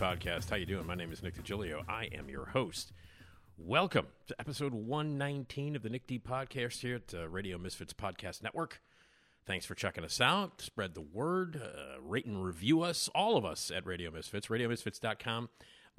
Podcast. How you doing? My name is Nick DiGilio. I am your host. Welcome to episode 119 of the Nick D Podcast here at uh, Radio Misfits Podcast Network. Thanks for checking us out. Spread the word, uh, rate and review us, all of us at Radio Misfits. RadioMisfits.com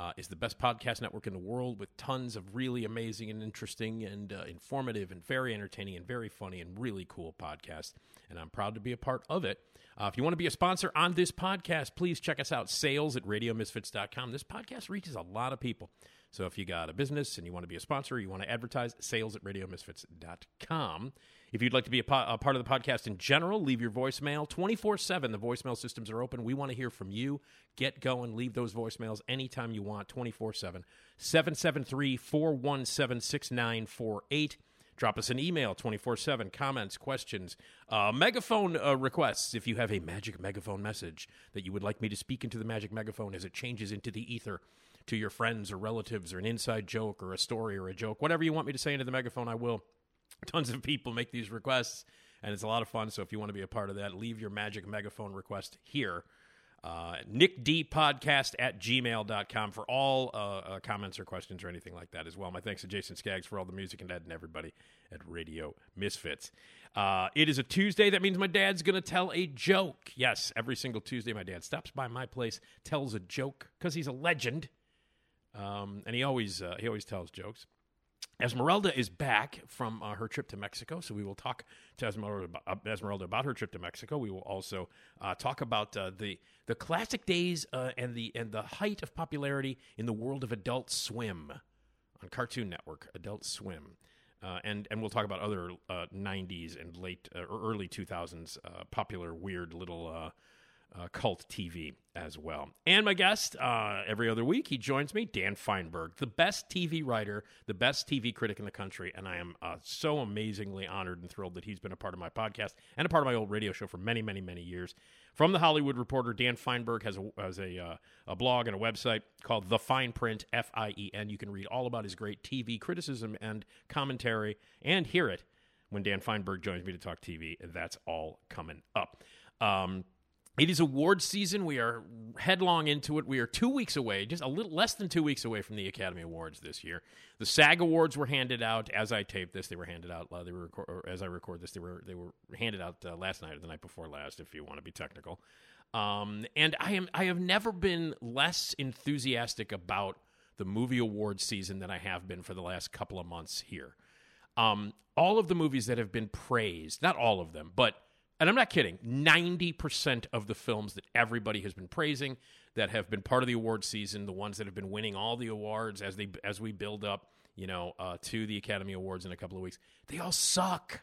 uh, is the best podcast network in the world with tons of really amazing and interesting and uh, informative and very entertaining and very funny and really cool podcasts. And I'm proud to be a part of it. Uh, if you want to be a sponsor on this podcast, please check us out, sales at RadioMisfits.com. This podcast reaches a lot of people. So if you got a business and you want to be a sponsor, you want to advertise, sales at radiomisfits.com. If you'd like to be a, po- a part of the podcast in general, leave your voicemail 24 7. The voicemail systems are open. We want to hear from you. Get going. Leave those voicemails anytime you want 24 7. 773 417 6948. Drop us an email 24 7. Comments, questions, uh, megaphone uh, requests. If you have a magic megaphone message that you would like me to speak into the magic megaphone as it changes into the ether to your friends or relatives or an inside joke or a story or a joke, whatever you want me to say into the megaphone, I will. Tons of people make these requests, and it's a lot of fun. So if you want to be a part of that, leave your magic megaphone request here. Uh, nickdpodcast at gmail.com for all uh, uh, comments or questions or anything like that as well. My thanks to Jason Skaggs for all the music and Ed and everybody at Radio Misfits. Uh, it is a Tuesday. That means my dad's going to tell a joke. Yes, every single Tuesday, my dad stops by my place, tells a joke because he's a legend, um, and he always uh, he always tells jokes. Esmeralda is back from uh, her trip to Mexico, so we will talk to Esmeralda about, uh, Esmeralda about her trip to Mexico. We will also uh, talk about uh, the the classic days uh, and the and the height of popularity in the world of Adult Swim on Cartoon Network, Adult Swim. Uh, and and we'll talk about other uh, '90s and late or early 2000s uh, popular weird little uh, cult TV as well. And my guest uh, every other week, he joins me, Dan Fienberg, the best TV writer, the best TV critic in the country. And I am uh, so amazingly honored and thrilled that he's been a part of my podcast and a part of my old radio show for many, many, many years. From the Hollywood Reporter, Dan Fienberg has a, has a, uh, a blog and a website called The Fien Print, F I E N. You can read all about his great TV criticism and commentary and hear it when Dan Fienberg joins me to talk TV. That's all coming up. Um, it is award season. We are headlong into it. We are two weeks away, just a little less than two weeks away from the Academy Awards this year. The SAG Awards were handed out as I tape this. They were handed out. Uh, they were as I record this. They were they were handed out uh, last night or the night before last, if you want to be technical. Um, and I am I have never been less enthusiastic about the movie awards season than I have been for the last couple of months here. Um, all of the movies that have been praised, not all of them, but and I'm not kidding, 90% of the films that everybody has been praising that have been part of the award season, the ones that have been winning all the awards as they as we build up, you know, uh, to the Academy Awards in a couple of weeks, they all suck.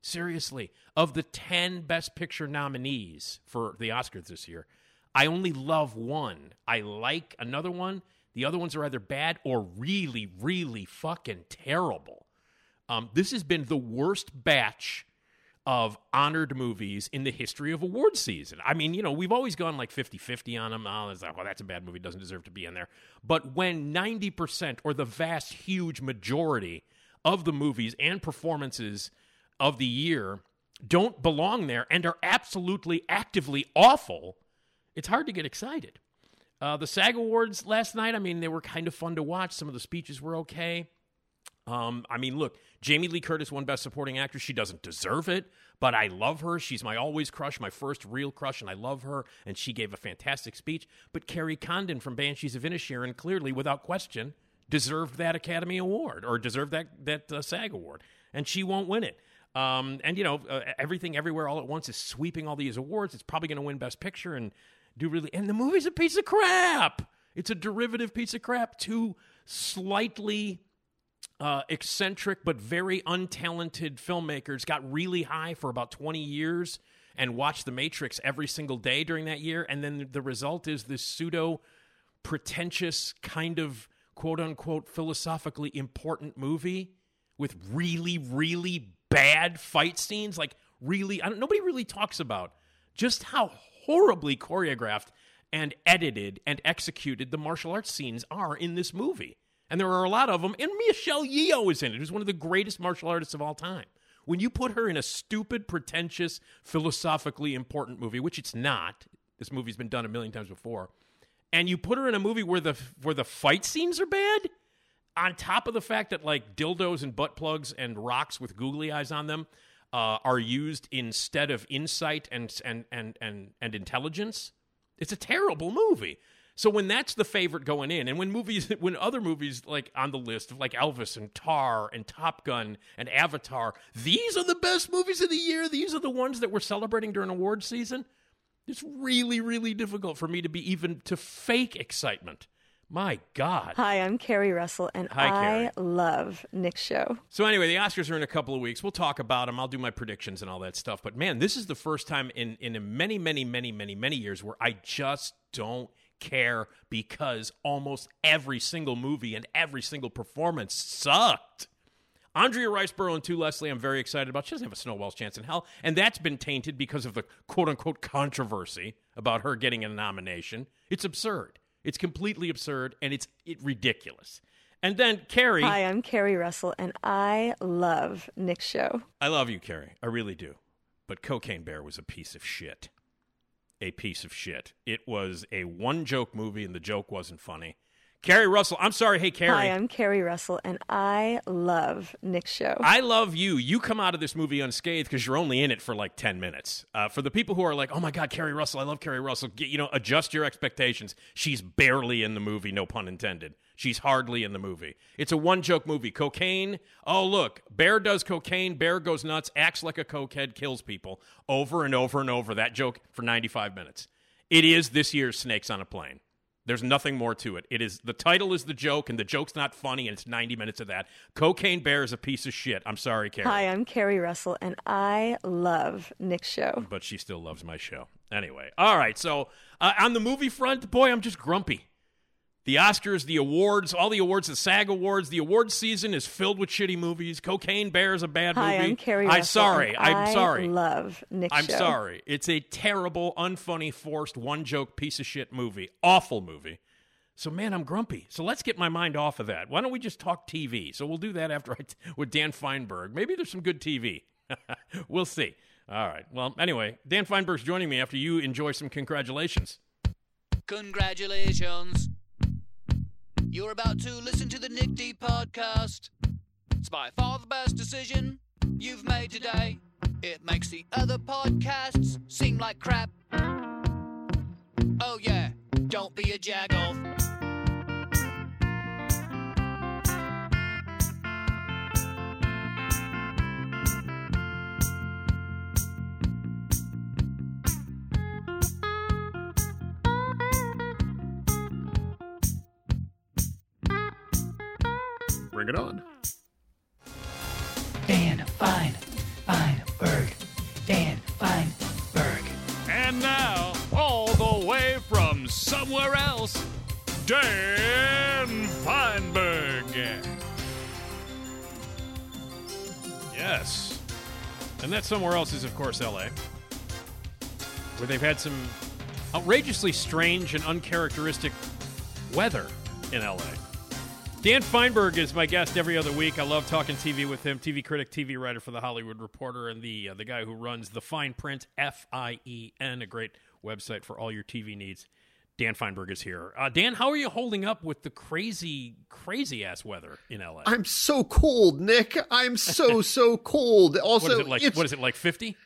Seriously, of the 10 best picture nominees for the Oscars this year, I only love one. I like another one. The other ones are either bad or really, really fucking terrible. Um, this has been the worst batch of honored movies in the history of award season. I mean, you know, we've always gone like 50 50 on them. Oh, like, well, that's a bad movie, doesn't deserve to be in there. But when 90% or the vast, huge majority of the movies and performances of the year don't belong there and are absolutely actively awful, it's hard to get excited. Uh, the SAG Awards last night, I mean, they were kind of fun to watch. Some of the speeches were okay. Um, I mean, look, Jamie Lee Curtis won Best Supporting Actress. She doesn't deserve it, but I love her. She's my always crush, my first real crush, and I love her. And she gave a fantastic speech. But Kerry Condon from Banshees of Inisherin clearly, without question, deserved that Academy Award or deserved that that uh, SAG Award, and she won't win it. Um, and you know, uh, everything, everywhere, all at once is sweeping all these awards. It's probably going to win Best Picture and do really. And the movie's a piece of crap. It's a derivative piece of crap. Two slightly uh, eccentric but very untalented filmmakers got really high for about 20 years and watched The Matrix every single day during that year. And then the result is this pseudo pretentious kind of quote unquote philosophically important movie with really, really bad fight scenes. Like, really, I don't, nobody really talks about just how horribly choreographed and edited and executed the martial arts scenes are in this movie. And there are a lot of them. And Michelle Yeoh is in it, who's one of the greatest martial artists of all time. When you put her in a stupid, pretentious, philosophically important movie, which it's not, this movie's been done a million times before, and you put her in a movie where the where the fight scenes are bad, on top of the fact that like dildos and butt plugs and rocks with googly eyes on them uh, are used instead of insight and and and and and intelligence, it's a terrible movie. So when that's the favorite going in, and when movies, when other movies like on the list of like Elvis and Tar and Top Gun and Avatar, these are the best movies of the year. These are the ones that we're celebrating during award season. It's really, really difficult for me to be even to fake excitement. My God. Hi, I'm Keri Russell, and Hi, Keri. I love Nick's show. So anyway, the Oscars are in a couple of weeks. We'll talk about them. I'll do my predictions and all that stuff. But man, this is the first time in in many, many, many, many, many years where I just don't care because almost every single movie and every single performance sucked. Andrea Riseborough and To Leslie, I'm very excited about. She doesn't have a snowball's chance in hell, and that's been tainted because of the quote unquote controversy about her getting a nomination. It's absurd. It's completely absurd, and it's it ridiculous. And then Keri, Hi, I'm Keri Russell, and I love Nick's show. I love you, Keri. I really do. But Cocaine Bear was a piece of shit. A piece of shit. It was a one joke movie, and the joke wasn't funny. Keri Russell, I'm sorry. Hey, Keri. Hi, I'm Keri Russell, and I love Nick's show. I love you. You come out of this movie unscathed because you're only in it for like 10 minutes. Uh, for the people who are like, oh my God, Keri Russell, I love Keri Russell, get, you know, adjust your expectations. She's barely in the movie, no pun intended. She's hardly in the movie. It's a one joke movie. Cocaine. Oh, look, Bear does cocaine. Bear goes nuts, acts like a cokehead, kills people over and over and over. That joke for 95 minutes. It is this year's Snakes on a Plane. There's nothing more to it. It is the title is the joke, and the joke's not funny, and it's 90 minutes of that. Cocaine Bear is a piece of shit. I'm sorry, Keri. Hi, I'm Keri Russell, and I love Nick's show. but she still loves my show. Anyway, all right. So uh, on the movie front, boy, I'm just grumpy. The Oscars, the awards, all the awards, the SAG awards, the awards season is filled with shitty movies. Cocaine Bear is a bad Hi, movie. I'm Keri I'm sorry. I'm sorry. I sorry. love Nick's I'm show. sorry. It's a terrible, unfunny, forced, one joke piece of shit movie. Awful movie. So man, I'm grumpy. So let's get my mind off of that. Why don't we just talk TV? So we'll do that after I t- with Dan Fienberg. Maybe there's some good TV. we'll see. All right. Well, anyway, Dan Fienberg's joining me after you enjoy some congratulations. Congratulations. You're about to listen to the Nick D podcast. It's by far the best decision you've made today. It makes the other podcasts seem like crap. Oh, yeah, don't be a jagoff. Bring it on. Dan Fine, Fienberg, Dan Fienberg. And now, all the way from somewhere else, Dan Fienberg. Yes. And that somewhere else is, of course, LA, where they've had some outrageously strange and uncharacteristic weather in LA. Dan Fienberg is my guest every other week. I love talking TV with him. TV critic, TV writer for the Hollywood Reporter, and the uh, the guy who runs the Fien Print F I E N, a great website for all your TV needs. Dan Fienberg is here. Uh, Dan, how are you holding up with the crazy, crazy ass weather in LA? I'm so cold, Nick. I'm so so cold. Also, what is it like? What is it like? Fifty?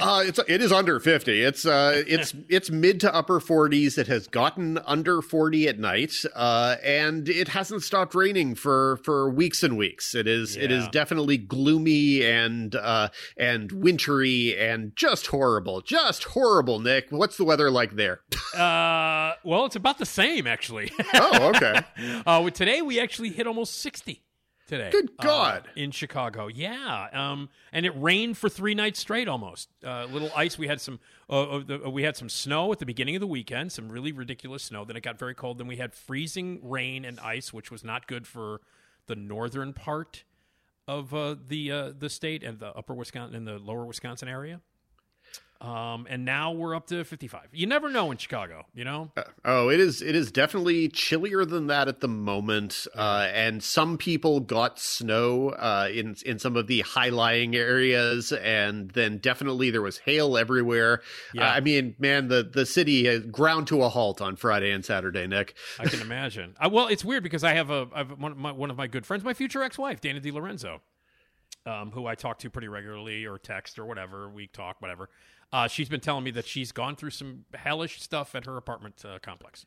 Uh, it's it is under fifty. It's uh, it's it's mid to upper forties. It has gotten under forty at night, uh, and it hasn't stopped raining for for weeks and weeks. It is it is definitely gloomy and uh, and wintry and just horrible, just horrible. Nick, what's the weather like there? Uh, well, it's about the same actually. oh, okay. uh, today we actually hit almost sixty. Today, Good uh, God. in Chicago, yeah. Um, and it rained for three nights straight, almost. Uh, little ice. We had some. Uh, uh, the, uh, we had some snow at the beginning of the weekend. Some really ridiculous snow. Then it got very cold. Then we had freezing rain and ice, which was not good for the northern part of uh, the uh, the state and the upper Wisconsin and the lower Wisconsin area. Um, and now we're up to 55. You never know in Chicago, you know? Oh, it is it is definitely chillier than that at the moment. Uh, and some people got snow uh, in in some of the high lying areas, and then definitely there was hail everywhere. Yeah. Uh, I mean, man, the the city has ground to a halt on Friday and Saturday. Nick, I can imagine. I, well, it's weird because I have a I have one of my, one of my good friends, my future ex-wife, Dana Di Lorenzo, um, who I talk to pretty regularly or text or whatever, we talk, whatever. Uh, she's been telling me that she's gone through some hellish stuff at her apartment uh, complex.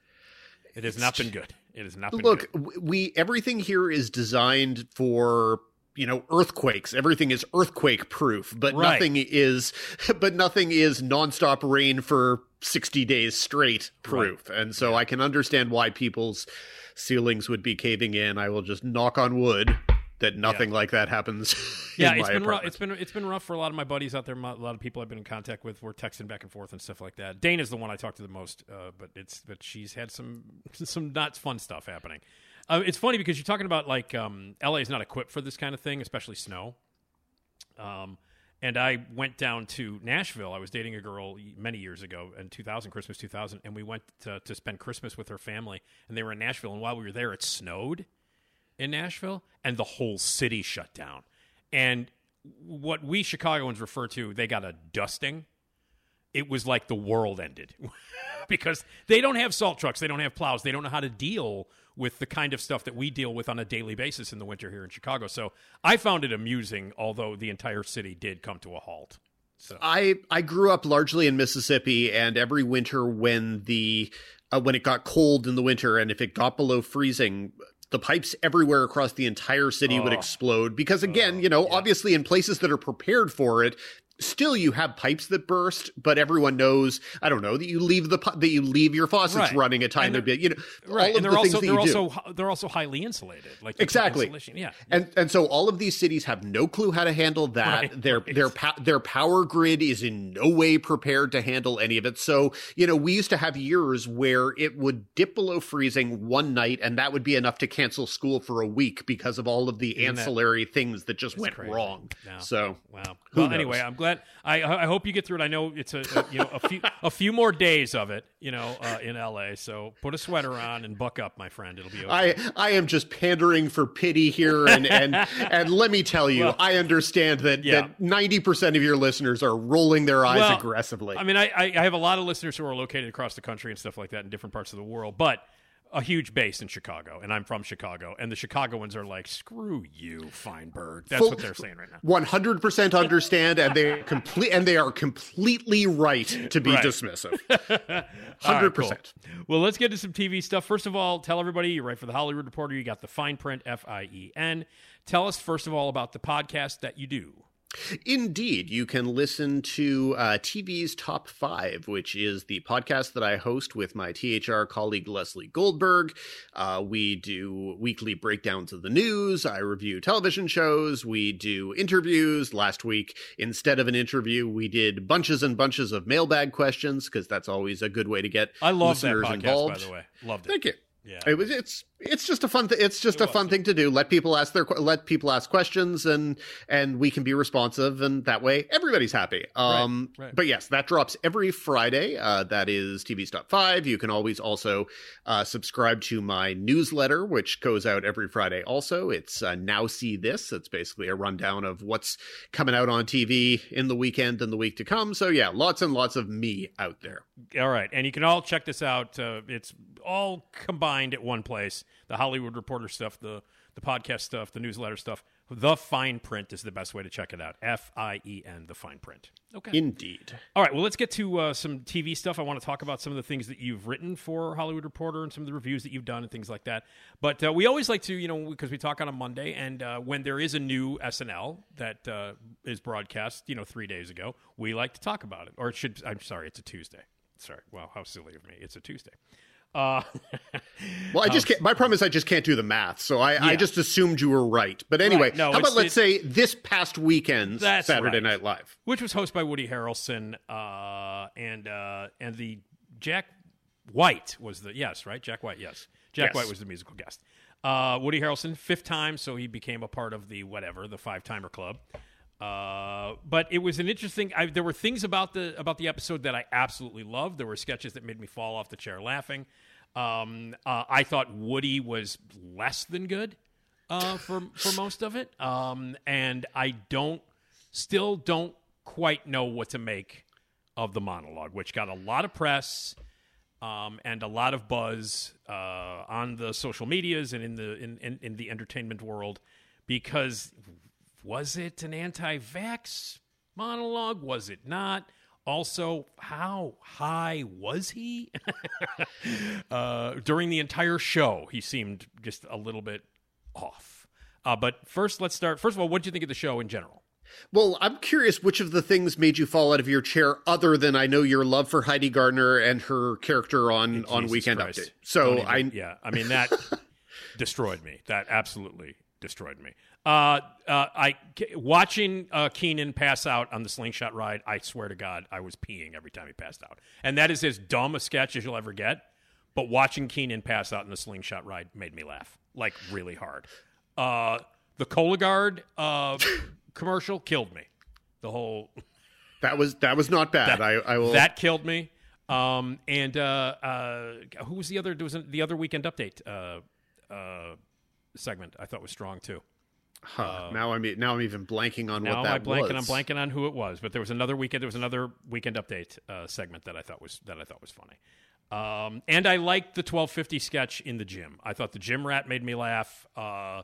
It has not been good. It has not been look, good. w- we everything here is designed for you know earthquakes everything is earthquake proof but Right. nothing is but nothing is nonstop rain for 60 days straight proof and so i can understand why people's ceilings would be caving in i will just knock on wood that nothing like that happens Yeah, it's been rough. It's been it's been rough for a lot of my buddies out there. A lot of people I've been in contact with. We're texting back and forth and stuff like that. Dana's the one I talk to the most, uh, but it's but she's had some some not fun stuff happening. Uh, it's funny because you're talking about like um, LA is not equipped for this kind of thing, especially snow. Um, and I went down to Nashville. I was dating a girl many years ago in 2000, Christmas 2000, and we went to, to spend Christmas with her family. And they were in Nashville. And while we were there, it snowed in Nashville, and the whole city shut down. And what we Chicagoans refer to, they got a dusting. It was like the world ended because they don't have salt trucks, they don't have plows, they don't know how to deal with the kind of stuff that we deal with on a daily basis in the winter here in Chicago. So I found it amusing, although the entire city did come to a halt. So I I grew up largely in Mississippi, and every winter when the uh, when it got cold in the winter, and if it got below freezing. The pipes everywhere across the entire city would Oh. explode because, again, oh, you know, obviously in places that are prepared for it, still you have pipes that burst. But everyone knows, I don't know, that you leave the that you leave your faucets Right. running a tiny bit. You know, right, all of and they're the also things that they're you do. also they're also highly insulated. Like Exactly. insulation- Yeah, And and so all of these cities have no clue how to handle that. Right, their their pa- their power grid is in no way prepared to handle any of it. So, you know, we used to have years where it would dip below freezing one night and that would be enough to cancel school for a week because of all of the Isn't that- ancillary things that just went crazy. wrong. No. So, Wow. Well, knows? anyway, I'm glad. I I hope you get through it. I know it's a, a you know a few a few more days of it. You know, uh, in LA. So put a sweater on and buck up, my friend. It'll be okay. I I am just pandering for pity here and and and let me tell you, Well, I understand that yeah. that 90% of your listeners are rolling their eyes Well, aggressively. I mean, I I have a lot of listeners who are located across the country and stuff like that in different parts of the world, but a huge base in Chicago, and I'm from Chicago, and the Chicagoans are like, "Screw you, Fienberg." That's Full- what they're saying right now. One hundred percent understand, and they complete and they are completely right to be Right. dismissive. All right, Hundred cool. percent. Well, let's get to some TV stuff. First of all, tell everybody you write for the Hollywood Reporter. You got the Fien Print, F I E N. Tell us first of all about the podcast that you do. Indeed, you can listen to uh, TV's Top Five, which is the podcast that I host with my THR colleague Lesley Goldberg. Uh, we do weekly breakdowns of the news. I review television shows. We do interviews. Last week, instead of an interview, we did bunches and bunches of mailbag questions because that's always a good way to get I love that listeners podcast, involved. by the way. Loved it. Thank you. Yeah. It was it's it's just a fun th- it's just It a fun was. thing to do. Let people ask their let people ask questions and and we can be responsive and that way everybody's happy. Um right. but yes, that drops every Friday. Uh that is TV's top 5. You can always also uh subscribe to my newsletter which goes out every Friday also. It's uh, Now See This. It's basically a rundown of what's coming out on TV in the weekend and the week to come. So yeah, lots and lots of me out there. All right, and you can all check this out. Uh, it's all combined at one place: the Hollywood Reporter stuff, the the podcast stuff, the newsletter stuff. The Fien Print is the best way to check it out. F I E N, The Fien Print. Okay. Indeed. All right, well, let's get to uh, some TV stuff. I want to talk about some of the things that you've written for Hollywood Reporter and some of the reviews that you've done and things like that. But uh, we always like to, you know, because we talk on a Monday, and uh, when there is a new SNL that uh, is broadcast, you know, three days ago, we like to talk about it. Or it should, I'm sorry, it's a Tuesday. Sorry. Wow, how silly of me. It's a Tuesday. Uh, Well, I just can't. My problem is I just can't do the math, so I, I just assumed you were right. But anyway, Right. No, how about let's say this past weekend's Saturday right. Night Live? which was hosted by Woody Harrelson uh, and uh, and the Jack White was the yes right Jack White yes Jack Yes. White was the musical guest. Uh, Woody Harrelson fifth time, so he became a part of the whatever the five timer club. Uh, but it was an interesting. I, there were things about the about the episode that I absolutely loved. There were sketches that made me fall off the chair laughing. Um, uh, I thought Woody was less than good uh, for for most of it, um, and I don't still don't quite know what to make of the monologue, which got a lot of press um, and a lot of buzz uh, on the social medias and in the in, in, in the entertainment world because was it an anti-vax monologue? Was it not? Also, how high was he? uh, during the entire show, he seemed just a little bit off. Uh, but first, let's start. First of all, what did you think of the show in general? Well, I'm curious which of the things made you fall out of your chair, other than I know your love for Heidi Gardner and her character on on Weekend Christ. Update. So even- I yeah, I mean that destroyed me. That absolutely destroyed me. Uh, uh, I watching uh, Kenan pass out on the slingshot ride. I swear to God, I was peeing every time he passed out, and that is as dumb a sketch as you'll ever get. But watching Kenan pass out in the slingshot ride made me laugh like really hard. Uh, the Cologuard uh, commercial killed me. The whole that was that was not bad. that, I, I will. that killed me. Um, and uh, uh, who was the other? Was the other weekend update uh, uh, segment. I thought was strong too. Huh, now I'm now I'm even blanking on Now what I'm that blanking. was. I'm blanking on who it was, but there was another weekend. There was another weekend update uh, segment that I thought was that I thought was funny. Um, and I liked the 1250 sketch in the gym. I thought the gym rat made me laugh. Uh,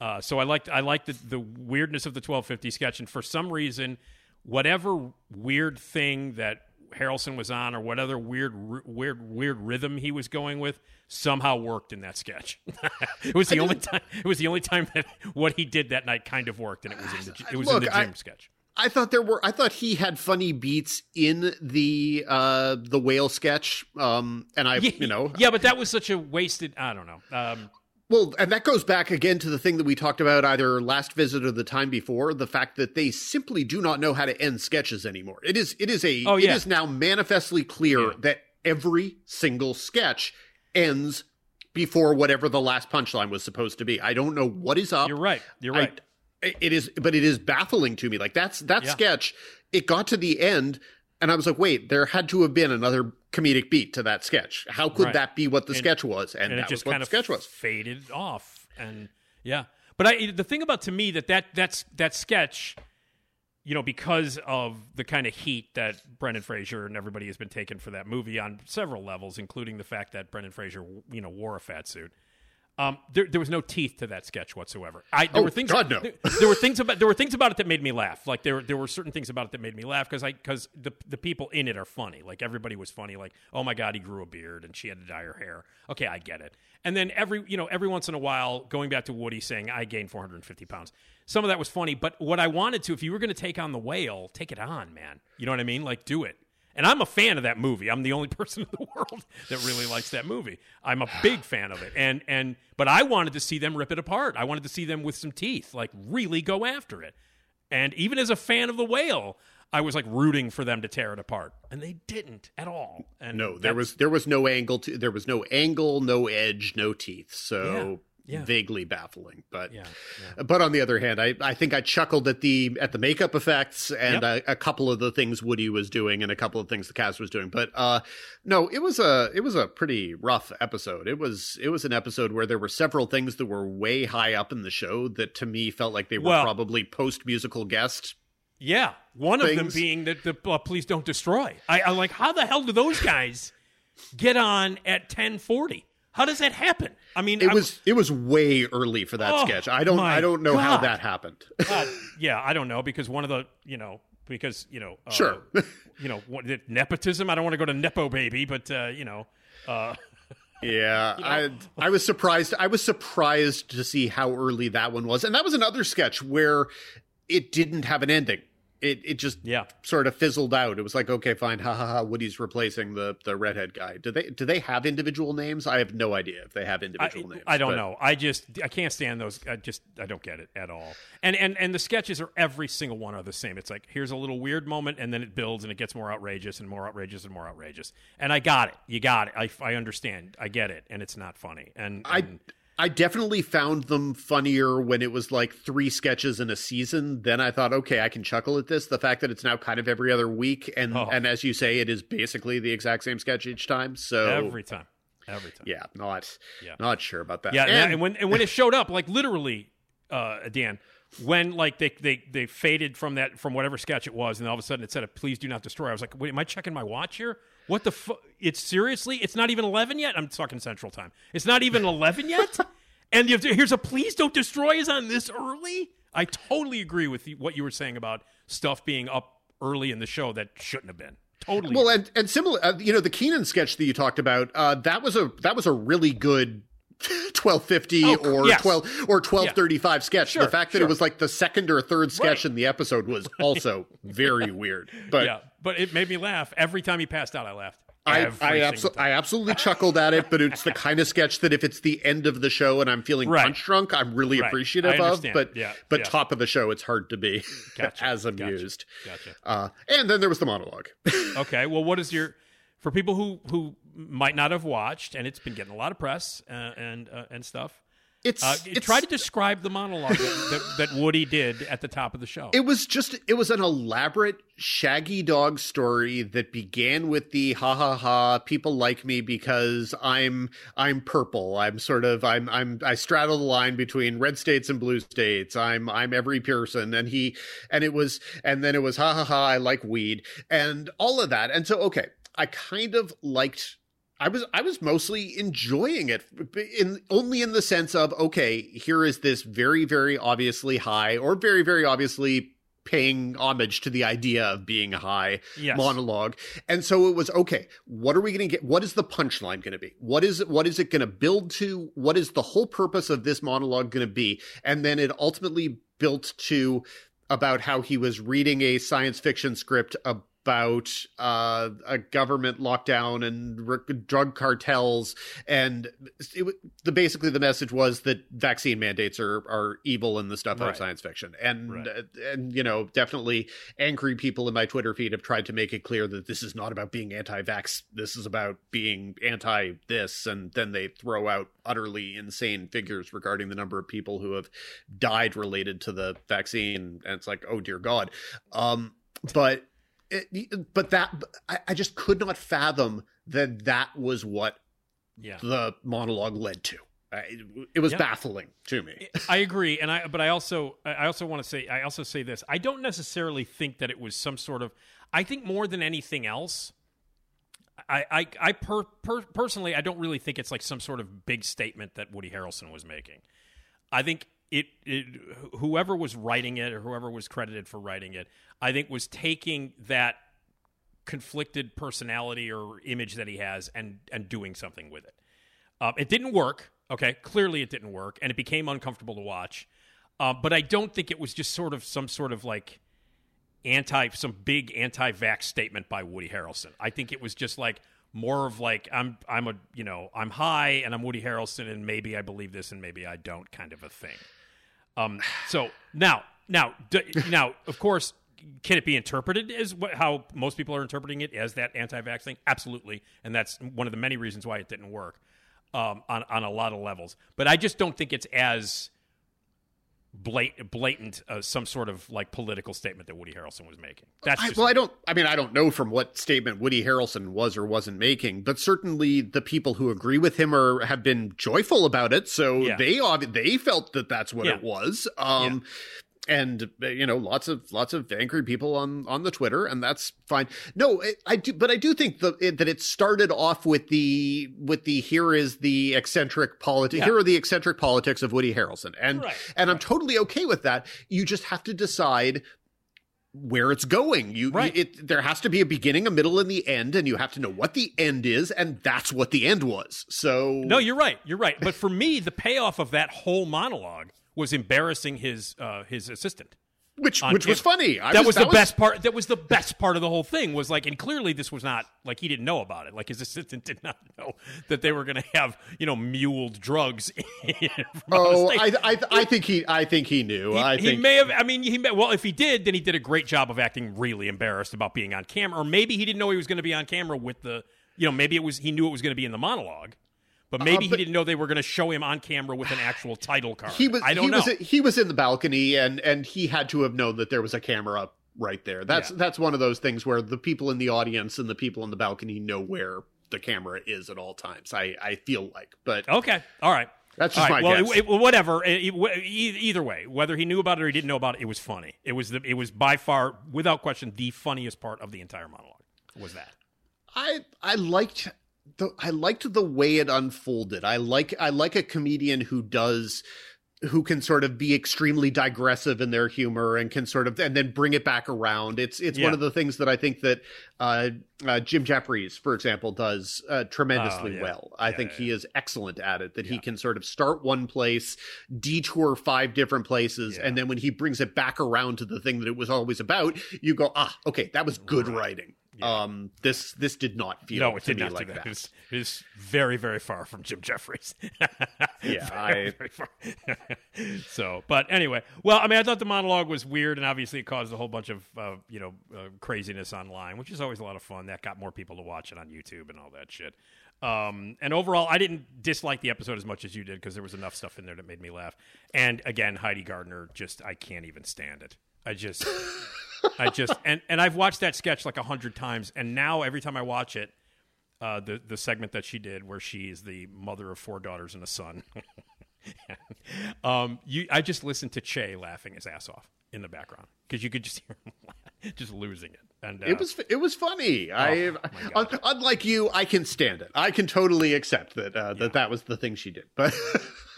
uh, so I liked I liked the, the weirdness of the 1250 sketch, and for some reason, whatever weird thing that Harrelson was on, or whatever weird weird weird rhythm he was going with, somehow worked in that sketch. it was the only time. It was the only time that what he did that night kind of worked, and it was in the it was Look, in the I- gym sketch. I thought there were. I thought he had funny beats in the uh the whale sketch. Um, and I, you know, yeah, but that was such a wasted. I don't know. Um, Well, and that goes back again to the thing that we talked about either last visit or the time before, the fact that they simply do not know how to end sketches anymore. It is it is a Oh, yeah. it is now manifestly clear Yeah. that every single sketch ends before whatever the last punchline was supposed to be. I don't know what is up. You're right. You're I- right. it is but it is baffling to me. Like that's that Yeah. sketch, it got to the end and I was like, wait, there had to have been another comedic beat to that sketch. How could Right. that be what the And- sketch was? And, and that it just was what the sketch was. faded off and yeah but i the thing about to me that that that's that sketch you know because of the kind of heat that brendan fraser and everybody has been taking for that movie on several levels including the fact that brendan fraser you know wore a fat suit um, there, there was no teeth to that sketch whatsoever. I there Oh, were things. God, no. There, there were things about there were things about it that made me laugh. Like there there were certain things about it that made me laugh because I because the the people in it are funny. Like everybody was funny. Like oh my god, he grew a beard and she had to dye her hair. Okay, I get it. And then every you know every once in a while, going back to Woody saying I gained 450 pounds. Some of that was funny, but what I wanted to, if you were going to take on the whale, take it on, man. You know what I mean? Like do it. And I'm a fan of that movie. I'm the only person in the world that really likes that movie. I'm a big fan of it. And and but I wanted to see them rip it apart. I wanted to see them with some teeth, like really go after it. And even as a fan of the whale, I was like rooting for them to tear it apart. And they didn't at all. And No, there was there was no angle to there was no angle, no edge, no teeth. So Yeah, yeah. vaguely baffling. But Yeah, but on the other hand, I, I think I chuckled at the at the makeup effects and Yep. a, a couple of the things Woody was doing and a couple of things the cast was doing. But uh no, it was a it was a pretty rough episode. It was it was an episode where there were several things that were way high up in the show that to me felt like they were Well- probably post musical guest Yeah, one of them being that the uh, please don't destroy. I, I like how the hell do those guys get on at ten forty? How does that happen? I mean, It I- was it was way early for that Oh, sketch. I don't I don't know how that happened. uh, yeah, I don't know because one of the you know because you know uh, Sure. you know what, nepotism. I don't want to go to nepo baby, but uh, you know. Uh, Yeah, I I was surprised. I was surprised to see how early that one was, and that was another sketch where it didn't have an ending. It it just Yeah. sort of fizzled out. It was like okay, fine, ha ha ha. Woody's replacing the the redhead guy. Do they do they have individual names? I have no idea if they have I, individual names. I don't but- know. I just I can't stand those. I just I don't get it at all. And and and the sketches are every single one are the same. It's like here's a little weird moment, and then it builds and it gets more outrageous and more outrageous and more outrageous. And I got it. You got it. I, I understand. I get it. And it's not funny. And, and I definitely found them funnier when it was like three sketches in a season. Then I thought, okay, I can chuckle at this. The fact that it's now kind of every other week, and Oh. and as you say, it is basically the exact same sketch each time. So every time, every time. yeah, not Yeah. not sure about that. Yeah, and, and, and when and when it showed up, like literally, uh, Dan, when like they they they faded from that from whatever sketch it was, and all of a sudden it said, "Please do not destroy." I was like, "Wait, am I checking my watch here? What the fu- It's seriously? It's not even eleven yet. I'm talking Central Time. It's not even eleven yet, and you have to, here's a "Please don't destroy" is on this early. I totally agree with what you were saying about stuff being up early in the show that shouldn't have been. Totally. well, and and similar, uh, you know, the Kenan sketch that you talked about, uh, that was a that was a really good. 1250 Oh, or yes. 12 or 1235 sketch Sure, the fact that sure. it was like the second or third sketch Right. in the episode was also very weird but yeah, but it made me laugh every time he passed out. I laughed. I, I, abso- I absolutely chuckled at it, but it's the kind of sketch that if it's the end of the show and I'm feeling Right. punch drunk, I'm really Right. appreciative of. But Yeah, but yeah. top of the show, it's hard to be Gotcha. as Gotcha. amused. Gotcha. Uh, and then there was the monologue. Okay. Well, what is your for people who who might not have watched, and it's been getting a lot of press uh, and uh, and stuff. It's, Uh, it's try to describe the monologue that, that, that Woody did at the top of the show. It was just it was an elaborate shaggy dog story that began with the ha ha ha people like me because I'm I'm purple. I'm sort of I'm I'm I straddle the line between red states and blue states. I'm I'm every person and he and it was and then it was ha ha ha I like weed and all of that. And so okay, I kind of liked I was I was mostly enjoying it in only in the sense of okay, here is this very very obviously high or very very obviously paying homage to the idea of being high Yes. monologue. And so it was okay, what are we going to get what is the punchline going to be? What is it what is it going to build to? What is the whole purpose of this monologue going to be? And then it ultimately built to about how he was reading a science fiction script about uh, a government lockdown and r- drug cartels, and it, the basically the message was that vaccine mandates are are evil and the stuff out of science fiction, and Right. uh, and you know definitely angry people in my Twitter feed have tried to make it clear that this is not about being anti-vax, this is about being anti this, and then they throw out utterly insane figures regarding the number of people who have died related to the vaccine, and it's like oh dear God, um, but it, but that I, I just could not fathom that that was what yeah. the monologue led to. It was Yeah. baffling to me. I agree, and I but I also I also want to say I also say this. I don't necessarily think that it was some sort of. I think more than anything else, I I, I per, per, personally I don't really think it's like some sort of big statement that Woody Harrelson was making. I think it, it whoever was writing it or whoever was credited for writing it, I think was taking that conflicted personality or image that he has and and doing something with it. Um, it didn't work. Okay, clearly it didn't work, and it became uncomfortable to watch. Uh, but I don't think it was just sort of some sort of like anti, some big anti-vax statement by Woody Harrelson. I think it was just like more of like I'm, I'm a, you know, I'm high and I'm Woody Harrelson, and maybe I believe this and maybe I don't, kind of a thing. Um, so now, now, d- now, of course, can it be interpreted as how most people are interpreting it as that anti-vax thing? Absolutely, and that's one of the many reasons why it didn't work um, on on a lot of levels. But I just don't think it's as blatant, blatant uh, some sort of like political statement that Woody Harrelson was making. That's I, well, I don't. I mean, I don't know from what statement Woody Harrelson was or wasn't making, but certainly the people who agree with him are have been joyful about it. So Yeah. they they felt that that's what Yeah. it was. Um, and uh, you know lots of lots of angry people on on the twitter and that's fine no I, I do but i do think the, it, that it started off with the with the here is the eccentric politics Yeah. here are the eccentric politics of woody harrelson and Right, and i'm totally okay with that you just have to decide where it's going you Right. it there has to be a beginning a middle and the end and you have to know what the end is and that's what the end was so No, you're right. You're right. But for me, the payoff of that whole monologue was embarrassing his uh, his assistant. which which was funny I that was, the best part. That was the best part of the whole thing. Was like, and clearly this was not like he didn't know about it. Like his assistant did not know that they were going to have you know muled drugs. Oh. I, I, I think he, I think he knew. He, I think... he may have. I mean, he may, well, if he did, then he did a great job of acting really embarrassed about being on camera, or maybe he didn't know he was going to be on camera with the. You know, maybe it was he knew it was going to be in the monologue, but maybe Uh, but- he didn't know they were going to show him on camera with an actual title card. he was, I don't he know. was, he was in the balcony, and and he had to have known that there was a camera up right there. That's Yeah. that's one of those things where the people in the audience and the people in the balcony know where the camera is at all times. I, I feel like, but Okay. All right. That's just right. my well, guess. It, it- whatever. It- it- either way, whether he knew about it or he didn't know about it, it was funny. It was the, it was by far, without question, the funniest part of the entire monologue. Was that? I I liked the I liked the way it unfolded. I like I like a comedian who does who can sort of be extremely digressive in their humor and can sort of and then bring it back around. It's it's Yeah. one of the things that I think that uh, uh, Jim Jefferies, for example, does uh, tremendously Oh, yeah. well. I Yeah, think he is excellent at it. That he can sort of start one place, detour five different places, and then when he brings it back around to the thing that it was always about, you go, ah, okay, that was good Right. writing. Yeah. Um, this this did not feel no, it did not like that. that. It was, it very, very far from Jim Jefferies. Yeah, Very, I- very far. so, but anyway, well, I mean, I thought the monologue was weird, and obviously it caused a whole bunch of uh, you know uh, craziness online, which is always a lot of fun. That got more people to watch it on YouTube and all that shit. Um, and overall, I didn't dislike the episode as much as you did because there was enough stuff in there that made me laugh. And again, Heidi Gardner, just I can't even stand it. I just, I just, and and I've watched that sketch like a hundred times, and now every time I watch it, uh, the the segment that she did where she is the mother of four daughters and a son. um, you, I just listened to Che laughing his ass off in the background because you could just hear him just losing it. And uh, It was it was funny. I Oh, un- unlike you, I can stand it. I can totally accept that uh, that that was the thing she did. But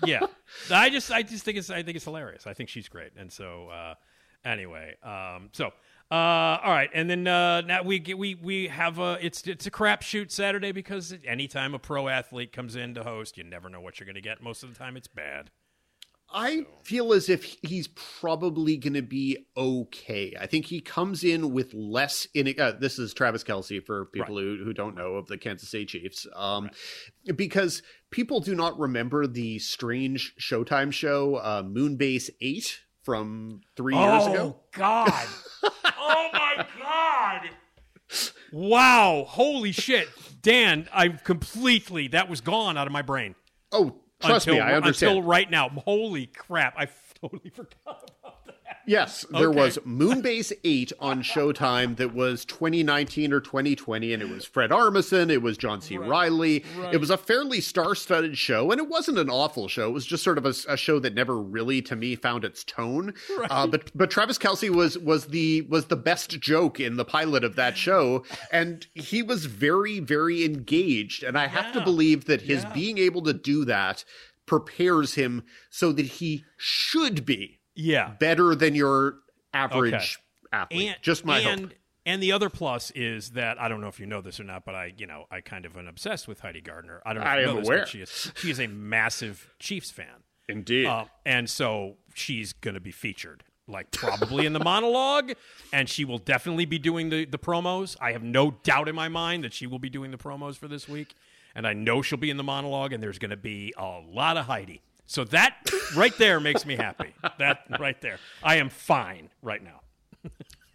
yeah, I just I just think it's I think it's hilarious. I think she's great, and so uh, anyway, um, so. Uh, all right, and then uh, now we get, we we have a it's it's a crapshoot Saturday because anytime a pro athlete comes in to host, you never know what you're going to get. Most of the time, it's bad. I feel as if he's probably going to be okay. I think he comes in with less. In uh, this is Travis Kelce for people who, who don't know of the Kansas City Chiefs, um, because people do not remember the strange Showtime show uh, Moonbase Eight from three years ago. Oh God! oh my God! Wow! Holy shit, Dan! I completely that was gone out of my brain. Oh, trust until, me, I understand. Until right now, holy crap! I totally forgot. Yes, there Okay. was Moonbase 8 on Showtime that was 2019 or 2020, and it was Fred Armisen, it was John C. Reilly. It was a fairly star studded show, and it wasn't an awful show. It was just sort of a, a show that never really, to me, found its tone. Uh, but but Travis Kelce was was the was the best joke in the pilot of that show, and he was very, very engaged. And I have to believe that his Yeah. being able to do that prepares him so that he should be Yeah, better than your average Okay. athlete. and Just my and, hope. And the other plus is that I don't know if you know this or not, but I, you know, I kind of am obsessed with Heidi Gardner. I don't know if I you know am this, aware. she is she is a massive Chiefs fan. Indeed. Uh, and so she's going to be featured, like probably in the monologue, and she will definitely be doing the, the promos. I have no doubt in my mind that she will be doing the promos for this week, and I know she'll be in the monologue, and there's going to be a lot of Heidi. So that right there makes me happy. That right there, I am fine right now.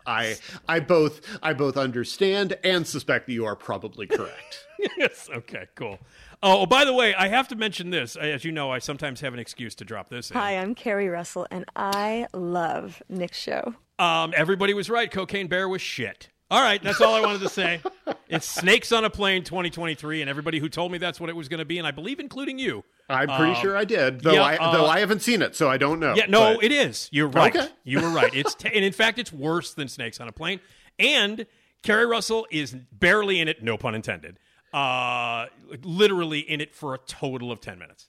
I I both I both understand and suspect that you are probably correct. yes. Okay. Cool. Oh, oh, by the way, I have to mention this. As you know, I sometimes have an excuse to drop this. In. Hi, I'm Keri Russell, and I love Nick's show. Um, everybody was right. Cocaine Bear was shit. All right, that's all I wanted to say. It's Snakes on a Plane 2023, and everybody who told me that's what it was going to be, and I believe including you. I'm pretty Um, sure I did, though yeah, I uh, though I haven't seen it, so I don't know. Yeah, no, but- it is. You're right. Okay. You were right. It's t- and in fact, it's worse than Snakes on a Plane. And Keri Russell is barely in it, no pun intended. Uh, literally in it for a total of ten minutes.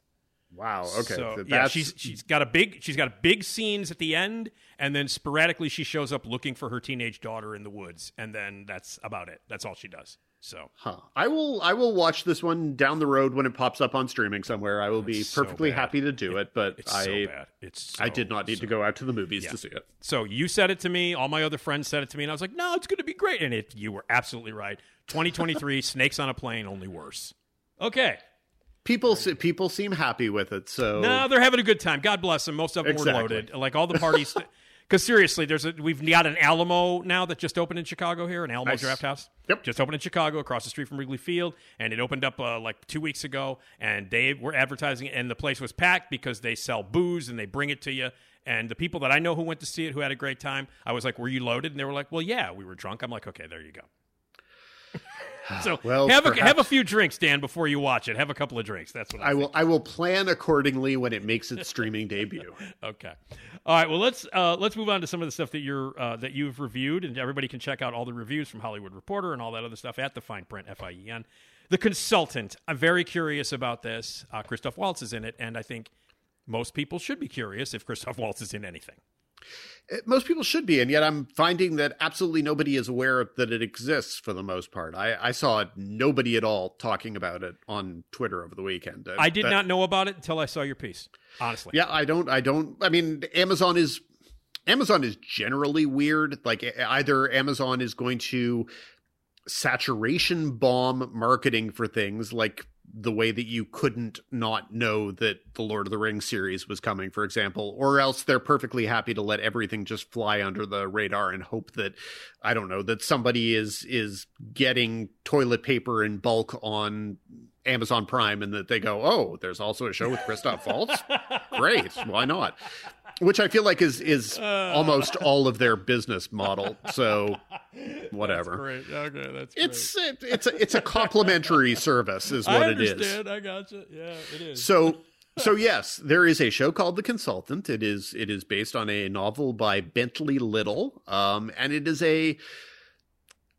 Wow. Okay. So, th- yeah, she's she's got a big she's got big scenes at the end, and then sporadically she shows up looking for her teenage daughter in the woods, and then that's about it. That's all she does. So Huh. I will. I will watch this one down the road when it pops up on streaming somewhere. I will be It's so perfectly bad. happy to do it, but it's I so bad. It's I did not need so to go out to the movies Yeah. to see it. So you said it to me. All my other friends said it to me, and I was like, "No, it's going to be great." And it, you were absolutely right. 2023, Snakes on a Plane, only worse. Okay. People se- people seem happy with it, so No, they're having a good time. God bless them. Most of them Exactly. were loaded. Like all the parties. Because seriously, there's a we've got an Alamo now that just opened in Chicago here, an Alamo Nice. Draft House. Yep. just opened in Chicago, across the street from Wrigley Field, and it opened up uh, like two weeks ago. And they were advertising, it, and the place was packed because they sell booze and they bring it to you. And the people that I know who went to see it, who had a great time, I was like, "Were you loaded?" And they were like, "Well, yeah, we were drunk." I'm like, "Okay, there you go." so Well, have a have a few drinks, Dan, before you watch it. Have a couple of drinks. That's what I, I will. I will plan accordingly when it makes its streaming debut. Okay. All right. Well, let's uh, let's move on to some of the stuff that you're uh, that you've reviewed, and everybody can check out all the reviews from Hollywood Reporter and all that other stuff at the Fien Print F I E N. The Consultant. I'm very curious about this. Uh, Christoph Waltz is in it, and I think most people should be curious if Christoph Waltz is in anything. Uh, Most people should be, and yet I'm finding that absolutely nobody is aware that it exists for the most part. I, I saw nobody at all talking about it on Twitter over the weekend. Uh, I did that- not know about it until I saw your piece. Honestly. Yeah, I don't. I don't. I mean, Amazon is Amazon is generally weird. Like either Amazon is going to saturation bomb marketing for things like the way that you couldn't not know that the Lord of the Rings series was coming, for example, or else they're perfectly happy to let everything just fly under the radar and hope that I don't know that somebody is is getting toilet paper in bulk on Amazon Prime and that they go, oh, there's also a show with Christoph Waltz. Great, why not? Which I feel like is is uh. almost all of their business model. So whatever. Great. Okay, that's It's it, it's a, it's a complimentary service, is what I it is. understand. I gotcha. Yeah, it is. So so yes, there is a show called The Consultant. It is it is based on a novel by Bentley Little, um, and it is a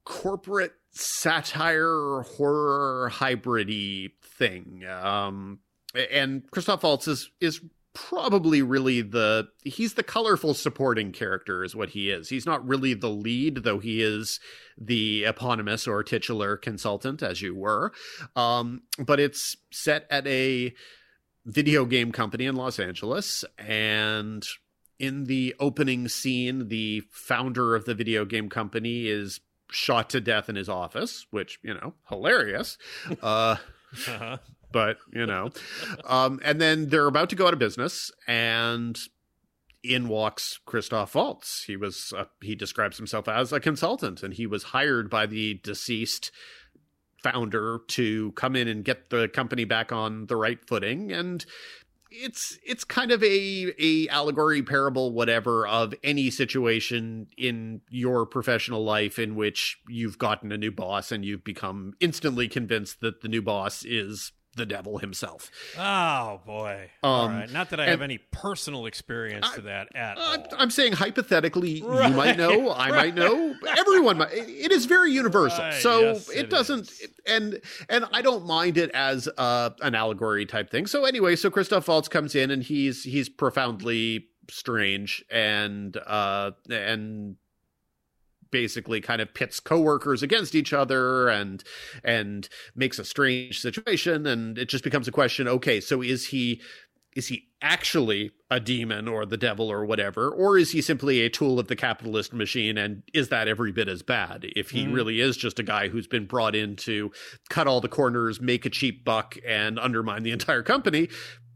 corporate satire horror hybridy thing. Um, and Christoph Waltz is is probably really the he's the colorful supporting character is what he is. He's not really the lead, though he is the eponymous or titular consultant, as you were. Um, but it's set at a video game company in Los Angeles, and in the opening scene, the founder of the video game company is shot to death in his office, which you know, hilarious. Uh, Uh-huh. But you know um and then they're about to go out of business and in walks Christoph Waltz. He was uh, he describes himself as a consultant and he was hired by the deceased founder to come in and get the company back on the right footing and it's it's kind of a a allegory parable whatever of any situation in your professional life in which you've gotten a new boss and you've become instantly convinced that the new boss is the devil himself. Oh boy! All Um, right. Not that I have any personal experience to that at I'm, all. I'm saying hypothetically, Right, you might know, I might know, everyone might. It- it is very universal, Right, so yes, it, it doesn't. is. and and I don't mind it as uh, an allegory type thing. So anyway, so Christoph Waltz comes in and he's he's profoundly strange and uh and basically kind of pits coworkers against each other and and makes a strange situation. And it just becomes a question okay so is he is he actually a demon or the devil or whatever? Or is he simply a tool of the capitalist machine? And is that every bit as bad if he Mhm. really is just a guy who's been brought in to cut all the corners make a cheap buck and undermine the entire company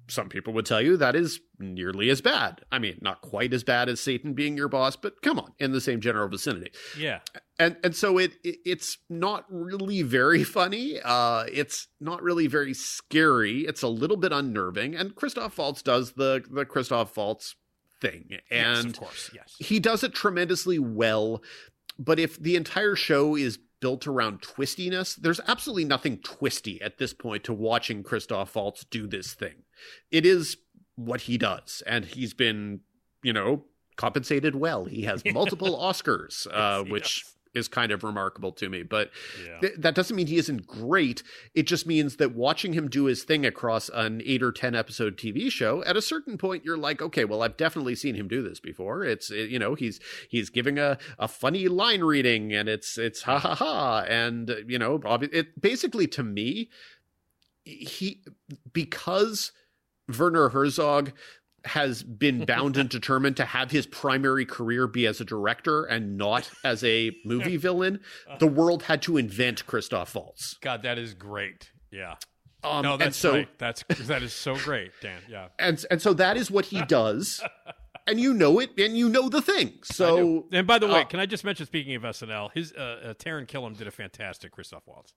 some people would tell you that is nearly as bad. I mean, not quite as bad as Satan being your boss, but come on, in the same general vicinity. yeah. And and so it, it it's not really very funny. Uh, it's not really very scary. It's a little bit unnerving. And Christoph Waltz does the the Christoph Waltz thing, yes, and of course, yes. he does it tremendously well but if the entire show is built around twistiness, there's absolutely nothing twisty at this point to watching Christoph Waltz do this thing. It is what he does, and he's been, you know, compensated well. He has multiple Oscars, uh, he which is kind of remarkable to me. But Yeah. th- that doesn't mean he isn't great. It just means that watching him do his thing across an eight or ten episode TV show, at a certain point, you're like, okay, well, I've definitely seen him do this before. It's it- you know, he's he's giving a a funny line reading, and it's it's ha ha ha, and you know, obvi- it basically to me, he because Werner Herzog has been bound and determined to have his primary career be as a director and not as a movie villain, the world had to invent Christoph Waltz. God, that is great. Yeah. Um, no, that's so great. That's that is so great, Dan. Yeah. and and so that is what he does, and you know it, and you know the thing. So And by the way, uh, can I just mention, speaking of SNL, his uh, uh, Taran Killam did a fantastic Christoph Waltz.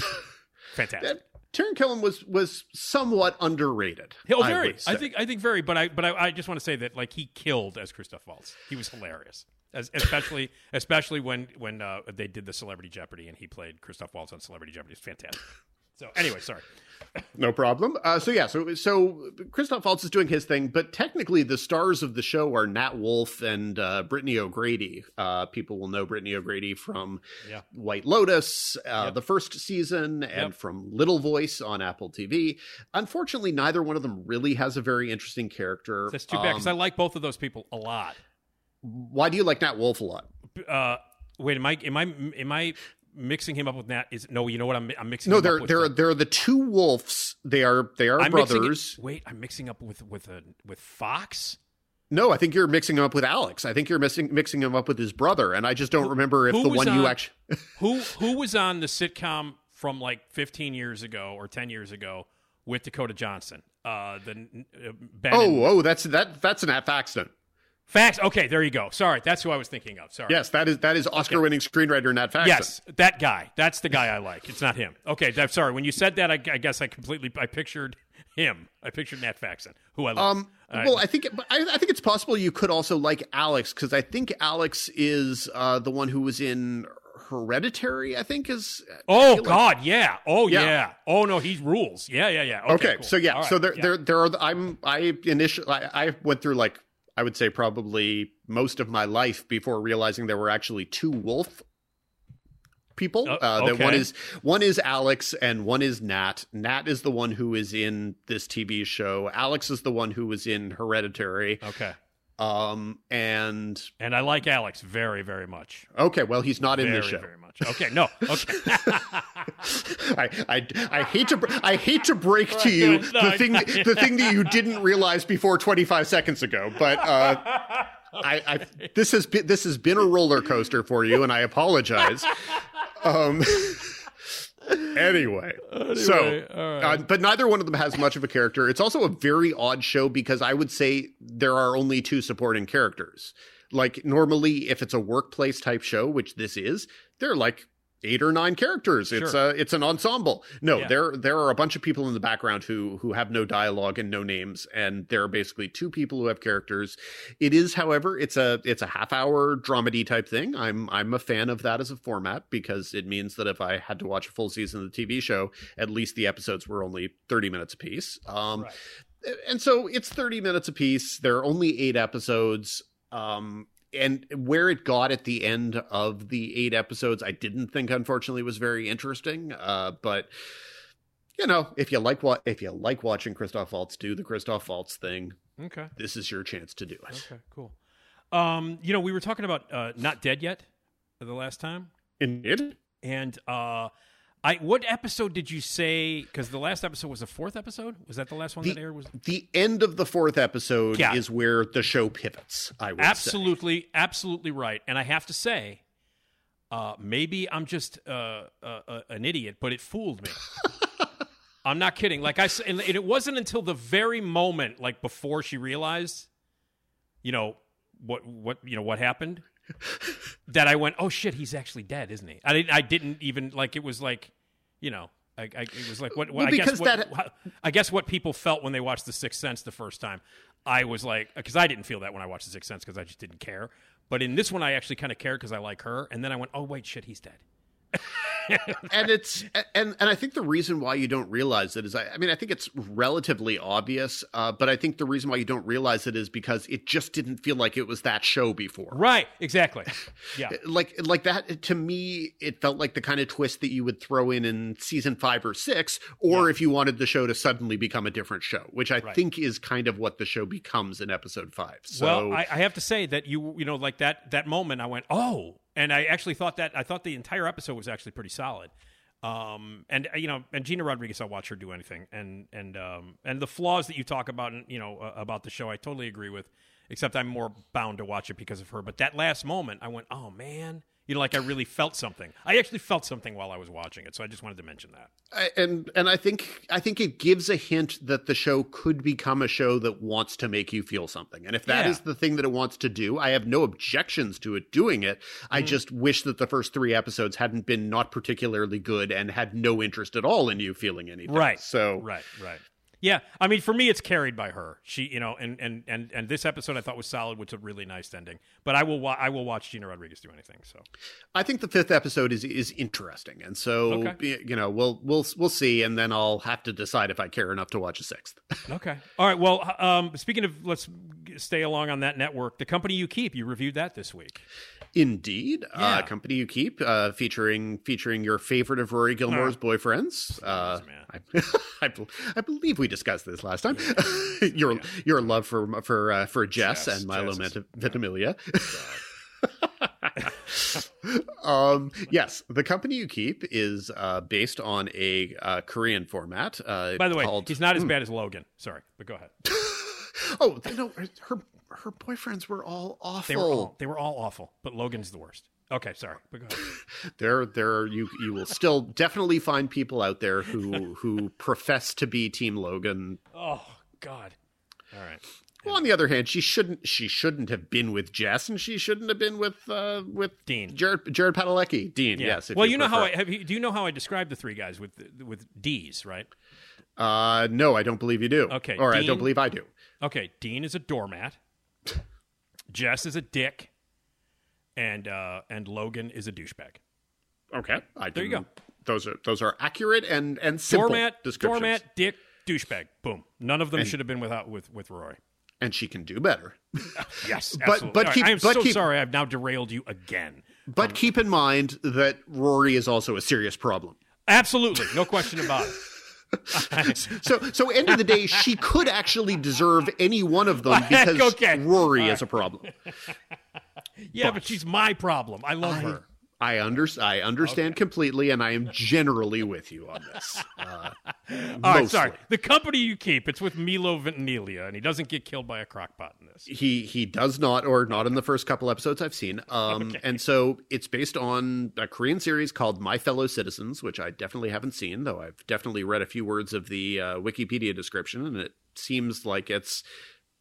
fantastic. Taran Killam was was somewhat underrated. Oh, I very. would I, think I think very, but I but I, I just want to say that like he killed as Christoph Waltz. He was hilarious, as, especially especially when when uh, they did the Celebrity Jeopardy and he played Christoph Waltz on Celebrity Jeopardy. It's fantastic. So anyway, sorry. No problem. Uh, so yeah, so so Christoph Waltz is doing his thing, but technically the stars of the show are Nat Wolff and uh, Brittany O'Grady. Uh, people will know Brittany O'Grady from Yeah. White Lotus, uh, Yep. the first season, and Yep. from Little Voice on Apple TV. Unfortunately, neither one of them really has a very interesting character. That's too bad because I Um, like both of those people a lot. why do you like Nat Wolff a lot? Uh, wait, am I am I am I mixing him up with Nat? Is no, you know what? I'm I'm mixing. No, they're they're the- they're the two wolves. They are they are I'm mixing- brothers. wait, I'm mixing up with with a with Fox. No, I think you're mixing him up with Alex. I think you're mixing mixing him up with his brother, and I just don't remember if the one you actually. who who was on the sitcom from like 15 years ago or 10 years ago with Dakota Johnson? Uh, the uh, Ben and- Oh, oh, that's that. That's an Faxon. Fax. Okay, there you go. Sorry, that's who I was thinking of. Sorry. Yes, that is that is Oscar-winning screenwriter Nat Faxon. Yes, that guy. That's the guy I like. It's not him. Okay, I'm sorry. When you said that, I, I guess I completely I pictured him. I pictured Nat Faxon, who I love. Um. Right. Well, I think I, I think it's possible you could also like Alex because I think Alex is uh, the one who was in Hereditary. I think is. Oh like- God, yeah. Oh yeah. Yeah. Oh no, he rules. Yeah, yeah, yeah. Okay, Okay, cool. so yeah, right, so there, yeah. there, there are. The, I'm, I initially, I, I went through like I would say probably most of my life before realizing there were actually two wolf people. Uh, Uh, that one is one is Alex and one is Nat. Nat is the one who is in this TV show. Alex is the one who was in Hereditary. Okay. Um, and And I like Alex very, very much. okay, well, he's not in very, this show. very much. Okay, no. Okay. I, I, I hate to I hate to break to you the thing the thing that you didn't realize before 25 seconds ago, but uh, I, I this has been this has been a roller coaster for you, and I apologize. Um, anyway, so all right. uh, but neither one of them has much of a character. It's also a very odd show because I would say there are only two supporting characters. Like normally, if it's a workplace type show, which this is, they're like eight or nine characters. It's Sure. a it's an ensemble. No, Yeah. there there are a bunch of people in the background who who have no dialogue and no names, and there are basically two people who have characters. It is, however, it's a it's a half hour dramedy type thing. I'm I'm a fan of that as a format because it means that if I had to watch a full season of the TV show, at least the episodes were only thirty minutes apiece. Um, and so it's 30 minutes apiece. There are only eight episodes. Um, and where it got at the end of the eight episodes, I didn't think, unfortunately, was very interesting. Uh, but you know, if you like what if you like watching Christoph Waltz do the Christoph Waltz thing, okay. this is your chance to do it. Okay, cool. Um, you know, we were talking about uh, not dead yet the last time, Indeed. and uh, I what episode did you say? Because the last episode was the fourth episode. Was that the last one The, that aired? Was the end of the fourth episode Yeah. is where the show pivots. I would say. absolutely, absolutely right. And I have to say, uh, maybe I'm just uh, uh, uh, an idiot, but it fooled me. I'm not kidding. Like I said, and it wasn't until the very moment, like before she realized, you know what what you know what happened, that I went, oh shit, he's actually dead, isn't he? I didn't. I didn't even like. It was like, you know. I, I, it was like what, what Well, I guess what, that- I guess what people felt when they watched The Sixth Sense the first time. I was like, because I didn't feel that when I watched The Sixth Sense because I just didn't care. But in this one, I actually kind of cared because I like her. And then I went, oh wait, shit, he's dead. And it's and and I think the reason why you don't realize it is I, I mean I think it's relatively obvious, uh, but I think the reason why you don't realize it is because it just didn't feel like it was that show before. Right. Exactly. Yeah. Like like that to me, it felt like the kind of twist that you would throw in in season five or six, or Yeah. if you wanted the show to suddenly become a different show, which I Right. think is kind of what the show becomes in episode five. So well, I, I have to say that you you know like that that moment I went oh, and I actually thought that I thought the entire episode was actually pretty solid. Um, and uh, you know, and Gina Rodriguez, I'll watch her do anything. And and um, and the flaws that you talk about, you know, uh, about the show, I totally agree with. Except I'm more bound to watch it because of her. But that last moment, I went, oh man, you know, like I really felt something. I actually felt something while I was watching it. So I just wanted to mention that. I, and and I think I think it gives a hint that the show could become a show that wants to make you feel something. And if that is Yeah. the thing that it wants to do, I have no objections to it doing it. I Mm-hmm. just wish that the first three episodes hadn't been not particularly good and had no interest at all in you feeling anything. Right. So Right, right. Yeah, I mean, for me, it's carried by her. She, you know, and and and and this episode I thought was solid, which was a really nice ending. But I will, wa- I will watch Gina Rodriguez do anything. So I think the fifth episode is is interesting, and so Okay. you know we'll we'll we'll see, and then I'll have to decide if I care enough to watch a sixth. okay, all right. Well, um, speaking of, let's stay along on that network. The company you keep, you reviewed that this week. Indeed, Yeah. uh, company you keep, uh, featuring featuring your favorite of Rory Gilmore's boyfriends. Uh, man. I, I, I believe we discussed this last time. your your love for for uh, for Jess, Jess, and is- um, yes, the company you keep is uh, based on a uh, Korean format. Uh, By the way, called, he's not as bad as Logan. Sorry, but go ahead. Oh no, her her boyfriends were all awful. They were all they were all awful, but Logan's the worst. Okay, sorry, but go ahead. there there you you will still definitely find people out there who who profess to be team logan Oh God. All right. well on the other hand she shouldn't she shouldn't have been with jess and she shouldn't have been with uh with Dean. jared jared padalecki dean Yeah. yes well, you, know how I have. You, do you know how I describe the three guys with with D's, right? uh no i don't believe you do Okay, or i don't believe i do Okay, Dean is a doormat. Jess is a dick, and uh, and Logan is a douchebag. okay i There you go. those are those are accurate and and simple Doormat, descriptions doormat, dick, douchebag. Boom. None of them And- should have been without with with Roy. and she can do better Yes, But- absolutely. but All right, keep- I am but so keep- sorry. I've now derailed you again. but keep in mind that rory is also a serious problem Absolutely, no question about it. So, so end of the day, she could actually deserve any one of them because Okay. Rory All is a problem. Yeah, but, she's my problem. I love her. I under, I understand completely, and I am generally with you on this. Uh, All right, sorry. The company you keep, it's with Milo Ventimiglia, and he doesn't get killed by a crockpot in this. He he does not, or not in the first couple episodes I've seen. Um, and so it's based on a Korean series called My Fellow Citizens, which I definitely haven't seen, though I've definitely read a few words of the uh, Wikipedia description, and it seems like it's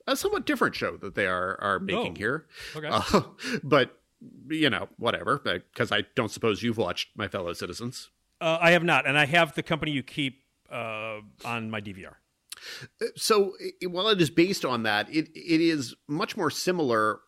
a somewhat different show that they are are making Oh, here. okay. Uh, but you know, whatever, because I don't suppose you've watched My Fellow Citizens. Uh, I have not, and I have the company you keep uh, on my DVR. so i- while it is based on that, it it is much more similar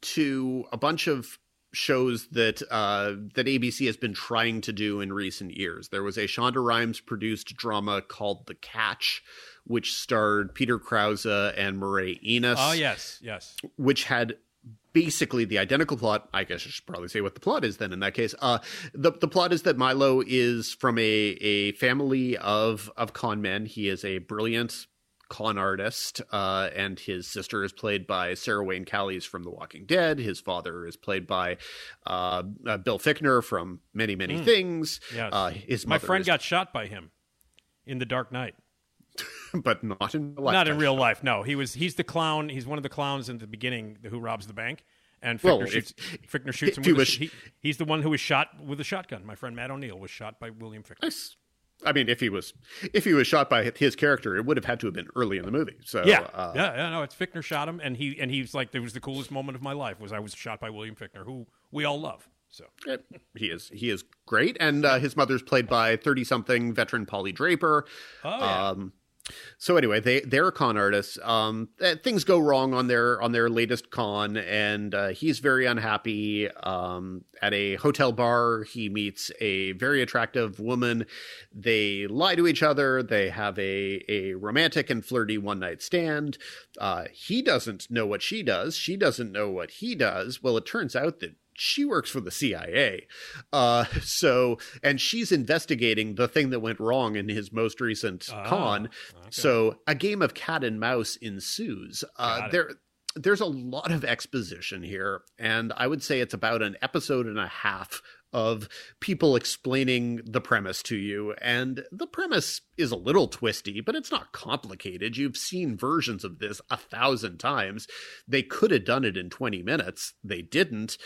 to a bunch of shows that uh, that ABC has been trying to do in recent years. There was a Shonda Rhimes produced drama called The Catch, which starred Peter Krause and Mireille Enos. Oh yes, yes. which had basically the identical plot. I guess I should probably say what the plot is then in that case. Uh, the the plot is that Milo is from a a family of of con men. He is a brilliant con artist, uh, and his sister is played by Sarah Wayne Callies from The Walking Dead. His father is played by uh, uh, Bill Fichtner from many many things. Yes. Uh, his My friend is- got shot by him in The Dark Knight. but not in real life. Not in real life. No, he was. He's the clown. He's one of the clowns in the beginning who robs the bank. And Fichtner Well, if- shoots. Fichtner shoots him. With was- sh- he, he's the one who was shot with a shotgun. My friend Matt O'Neill was shot by William Fichtner. Nice. I mean, if he was if he was shot by his character, it would have had to have been early in the movie. So Yeah, uh, yeah, yeah. No, it's Fichtner shot him, and he and he's like, "It was the coolest moment of my life." Was I was shot by William Fichtner, who we all love. So he is he is great, and uh, his mother's played by thirty something veteran Polly Draper. Oh, yeah. Um, So anyway, they they're con artists. Um, uh, things go wrong on their on their latest con, and uh, he's very unhappy. Um, at a hotel bar, he meets a very attractive woman. They lie to each other. They have a a romantic and flirty one night stand. Uh, he doesn't know what she does. She doesn't know what he does. Well, it turns out that she works for the CIA. Uh, so, and she's investigating the thing that went wrong in his most recent Ah, con. okay. So, a game of cat and mouse ensues. Uh, there, there's a lot of exposition here, and I would say it's about an episode and a half of people explaining the premise to you. And the premise is a little twisty, but it's not complicated. You've seen versions of this a thousand times. They could have done it in 20 minutes, they didn't.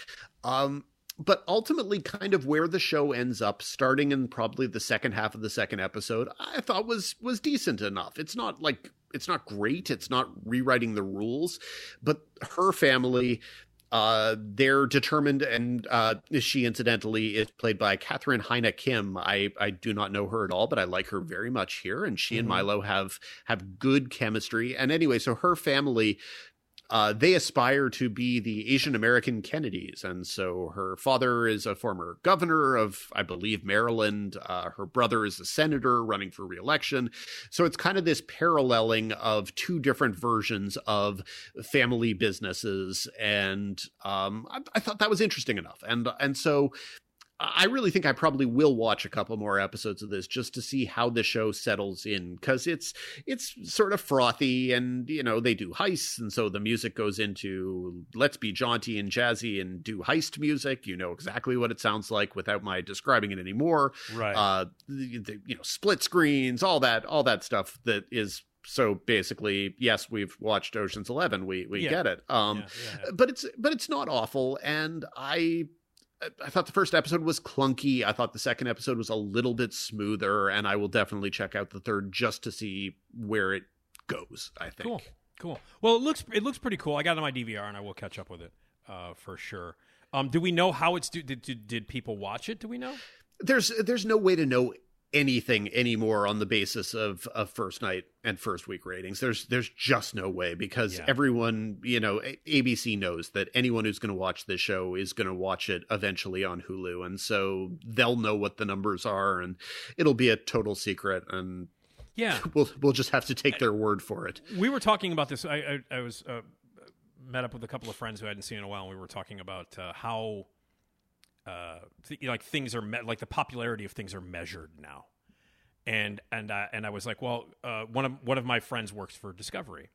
Um, but ultimately, kind of where the show ends up, starting in probably the second half of the second episode, I thought was was decent enough. It's not like it's not great. It's not rewriting the rules, but her family uh, they're determined, and uh, she incidentally is played by Catherine Haena Kim. I, I do not know her at all, but I like her very much here, and she and Milo have have good chemistry. And anyway, so her family. Uh, they aspire to be the Asian American Kennedys. And so her father is a former governor of, I believe, Maryland. Uh, her brother is a senator running for reelection. So it's kind of this paralleling of two different versions of family businesses. And um, I, I thought that was interesting enough. And, and so I really think I probably will watch a couple more episodes of this just to see how the show settles in because it's it's sort of frothy and you know they do heists and so the music goes into let's be jaunty and jazzy and do heist music. You know exactly what it sounds like without my describing it anymore. Right. Uh, the, the, you know split screens, all that all that stuff that is so basically yes we've watched oceans 11 we we Yeah. get it um Yeah, yeah. but it's but it's not awful and i I thought the first episode was clunky. I thought the second episode was a little bit smoother, and I will definitely check out the third just to see where it goes. I think. Cool, cool. Well, it looks it looks pretty cool. I got it on my DVR, and I will catch up with it uh, for sure. Um, do we know how it's do, did, did did people watch it? Do we know? There's there's no way to know anything anymore on the basis of of first night and first week ratings. There's there's just no way because Yeah. everyone, you know, ABC knows that anyone who's going to watch this show is going to watch it eventually on Hulu, and so they'll know what the numbers are, and it'll be a total secret, and Yeah, we'll we'll just have to take their word for it. we were talking about this. I I, I was uh, met up with a couple of friends who I hadn't seen in a while, and we were talking about uh, how uh, th- like things are me- like the popularity of things are measured now. And and uh, and I was like, well, uh, one of one of my friends works for Discovery,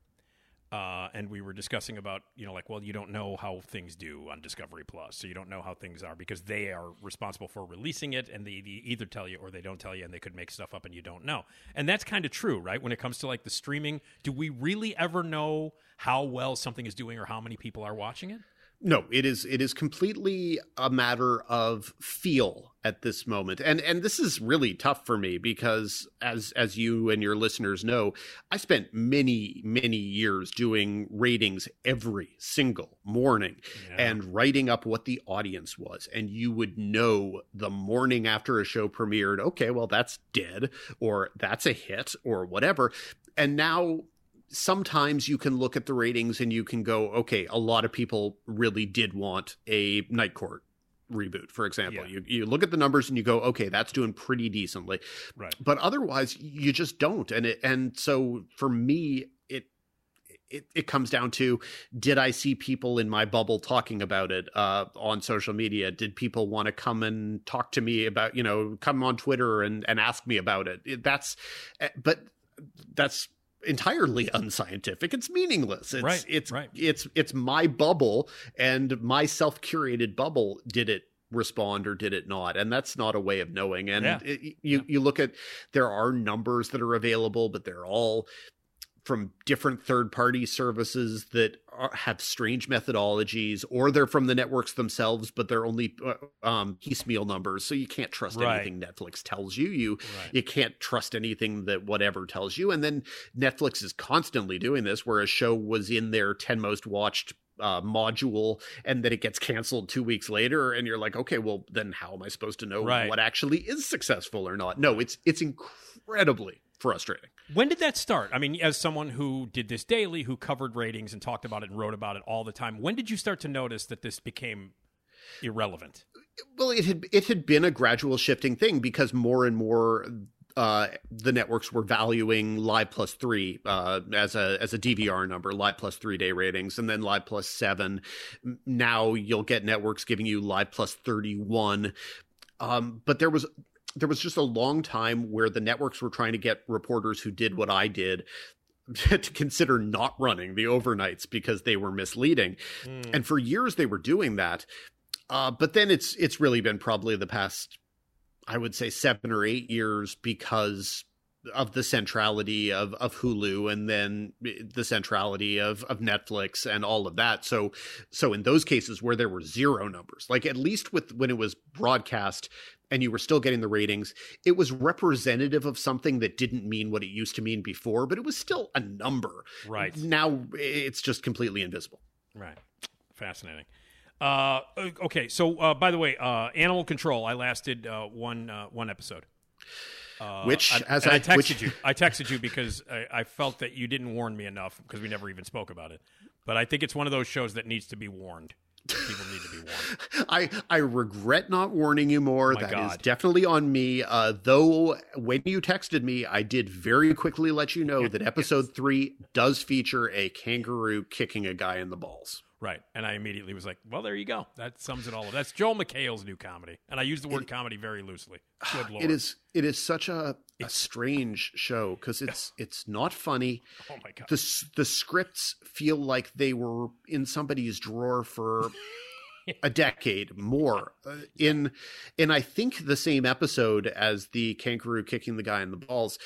uh, and we were discussing about you know like well you don't know how things do on Discovery Plus, so you don't know how things are because they are responsible for releasing it, and they, they either tell you or they don't tell you, and they could make stuff up and you don't know, and that's kind of true, right? When it comes to like the streaming, do we really ever know how well something is doing or how many people are watching it? No, it is it is completely a matter of feel at this moment. And and this is really tough for me because as as you and your listeners know, I spent many many years doing ratings every single morning and writing up what the audience was. And you would know the morning after a show premiered, okay, well that's dead or that's a hit or whatever. And now sometimes you can look at the ratings and you can go, okay, a lot of people really did want a Night Court reboot, for example. Yeah. You you look at the numbers and you go, okay, that's doing pretty decently. Right. But otherwise, you just don't. And it, and so for me, it. It, it comes down to did I see people in my bubble talking about it uh, on social media? Did people want to come and talk to me about, you know, come on Twitter and, and ask me about it? it that's, eh, but that's entirely unscientific. It's meaningless. It's Right, it's right. it's it's my bubble and my self-curated bubble. Did it respond or did it not? And that's not a way of knowing. And Yeah. it- you you look at there are numbers that are available, but they're all from different third party services that are, have strange methodologies or they're from the networks themselves but they're only uh, um, piecemeal numbers so you can't trust Right. anything netflix tells you you Right. you can't trust anything that whatever tells you and then netflix is constantly doing this where a show was in their 10 most watched uh, module and then it gets canceled two weeks later and you're like okay well then how am i supposed to know Right. what actually is successful or not no it's it's incredibly frustrating. When did that start? I mean, as someone who did this daily, who covered ratings and talked about it and wrote about it all the time, when did you start to notice that this became irrelevant? Well, it had it had been a gradual shifting thing because more and more uh, the networks were valuing Live Plus three uh, as a as a DVR number, Live Plus three day ratings, and then Live Plus seven. Now you'll get networks giving you Live Plus thirty one, um, but there was there was just a long time where the networks were trying to get reporters who did what I did to consider not running the overnights because they were misleading. Mm. And for years they were doing that. Uh, but then it's it's really been probably the past I would say 7 or 8 years because of the centrality of, of Hulu and then the centrality of, of Netflix and all of that. So so in those cases where there were zero numbers, like at least with when it was broadcast and you were still getting the ratings, it was representative of something that didn't mean what it used to mean before, but it was still a number. Right. Now it's just completely invisible. Right. Fascinating. Uh, okay, so uh, by the way, uh, Animal Control. I lasted uh, one uh, one episode. Uh, Which, I, as I I- texted which- you, I texted you because I, I felt that you didn't warn me enough because we never even spoke about it. But I think it's one of those shows that needs to be warned. People need to be warned. I I regret not warning you more. My That is God. definitely on me. Uh, though when you texted me, I did very quickly let you know that episode three does feature a kangaroo kicking a guy in the balls. Right. And I immediately was like, well, there you go. That sums it all up. That's Joel McHale's new comedy. And I use the word comedy very loosely. Good Lord. It is it is such a, a strange show because it's it's not funny. Oh, my God. The the scripts feel like they were in somebody's drawer for a decade more. Uh, in in I think the same episode as the kangaroo kicking the guy in the balls.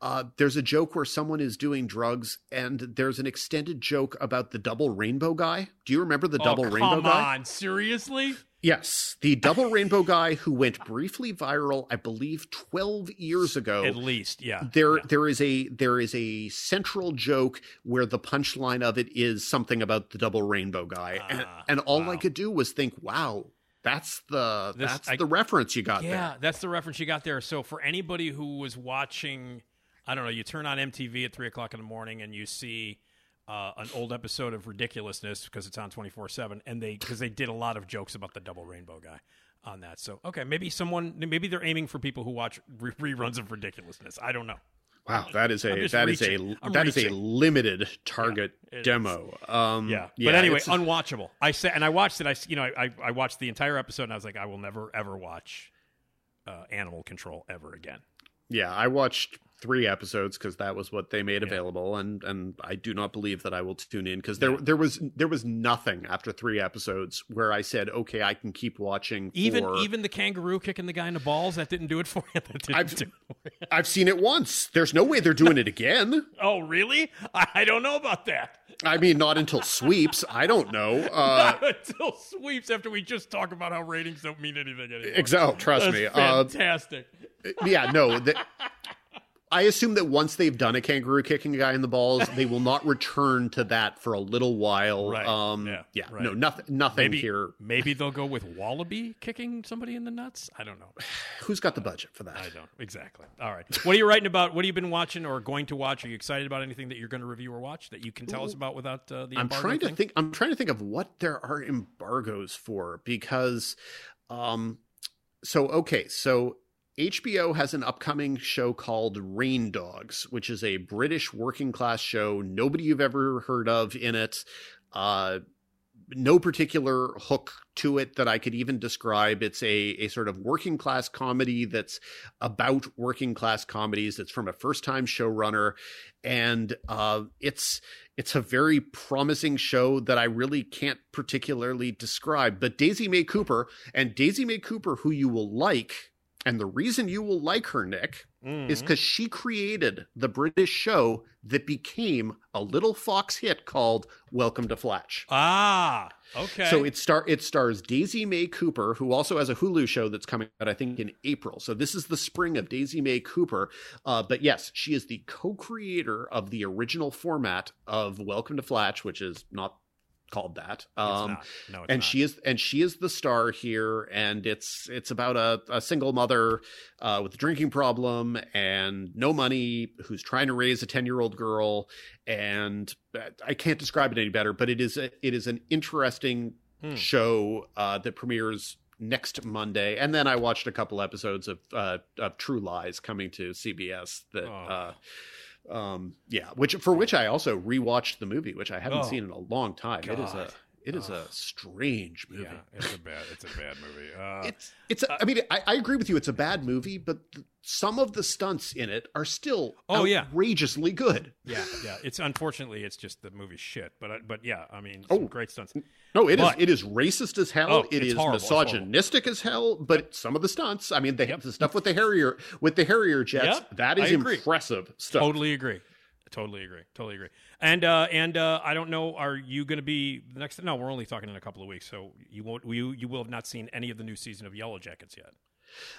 Uh, there's a joke where someone is doing drugs, and there's an extended joke about the double rainbow guy. Do you remember the double oh, rainbow come guy? on. Seriously? Yes, the double rainbow guy who went briefly viral, I believe, 12 years ago. At least, yeah. There, Yeah. there is a there is a central joke where the punchline of it is something about the double rainbow guy, and, Ah, and all wow. I could do was think, "Wow, that's the This- that's I- the reference you got there. Yeah, there." that's the reference you got there. So for anybody who was watching, I don't know, you turn on MTV at three o'clock in the morning and you see uh, an old episode of Ridiculousness because it's on twenty four seven, and they because they did a lot of jokes about the double rainbow guy on that. So okay, maybe someone, maybe they're aiming for people who watch re- reruns of Ridiculousness. I don't know. Wow, that is a that is reaching. a I'm that is a limited target is. demo. Um, Yeah, but anyway, unwatchable. I said, and I watched it. I you know, I, I watched the entire episode, and I was like, I will never ever watch uh, Animal Control ever again. Yeah, I watched three episodes because that was what they made available, and and I do not believe that I will tune in because there Yeah. there was there was nothing after three episodes where I said, okay, I can keep watching. Even for- even the kangaroo kicking the guy in the balls that didn't do it for you. That didn't I've- do it. I've seen it once. There's no way they're doing it again. Oh, really? I, don't know about that. I mean, not until sweeps. I don't know. Uh, Not until sweeps after we just talk about how ratings don't mean anything anymore. Exactly. oh, Trust That's me. Uh, fantastic. yeah, no. The, I assume that once they've done a kangaroo kicking a guy in the balls, they will not return to that for a little while. Right. Um, Yeah, yeah. right. No, nothing. Nothing maybe here. maybe they'll go with Wallaby kicking somebody in the nuts. I don't know. Who's got the budget for that? I don't exactly. All right. What are you writing about? What have you been watching or going to watch? Are you excited about anything that you're going to review or watch that you can tell us about without uh, the I'm trying to thing? think. I'm trying to think of what there are embargoes for because, um, so okay, so HBO has an upcoming show called Rain Dogs, which is a British working class show. Nobody you've ever heard of in it. Uh, no particular hook to it that I could even describe. It's a, a sort of working class comedy that's about working class comedies. It's from a first time showrunner, and uh, it's it's a very promising show that I really can't particularly describe. But Daisy May Cooper and Daisy May Cooper, who you will like, and the reason you will like her, Nick, Mm-hmm. is because she created the British show that became a little Fox hit called Welcome to Flatch. Ah, okay. So it star it stars Daisy May Cooper, who also has a Hulu show that's coming out, I think, in April. So this is the spring of Daisy May Cooper. Uh, but yes, she is the co-creator of the original format of Welcome to Flatch, which is not called that. Um. No, and not. she is and she is the star here and it's it's about a, a single mother uh, with a drinking problem and no money who's trying to raise a 10 year old girl and uh, i can't describe it any better but it is a, it is an interesting Hmm. show uh, that premieres next monday and then i watched a couple episodes of uh, of true lies coming to cbs that Oh. Um yeah which for which i also rewatched the movie which i haven't Oh. seen in a long time it is a God. It is a strange movie Yeah, it's a bad. It's a bad movie. Uh, it's it's. A, I mean, I, I agree with you. It's a bad movie, but th- some of the stunts in it are still Oh, yeah. outrageously good. yeah, yeah. It's unfortunately, it's just the movie's shit. But uh, but yeah, I mean, Oh. great stunts. No, it is. But- It is racist as hell. Oh, it's horrible. Misogynistic as hell. But some of the stunts, I mean, they, Yep. the stuff with the Harrier with the Harrier jets, Yep, that is impressive stuff. Totally agree. Totally agree. Totally agree. And uh, and uh, I don't know. Are you going to be the next? No, we're only talking in a couple of weeks, so you won't. You you will have not seen any of the new season of Yellowjackets yet.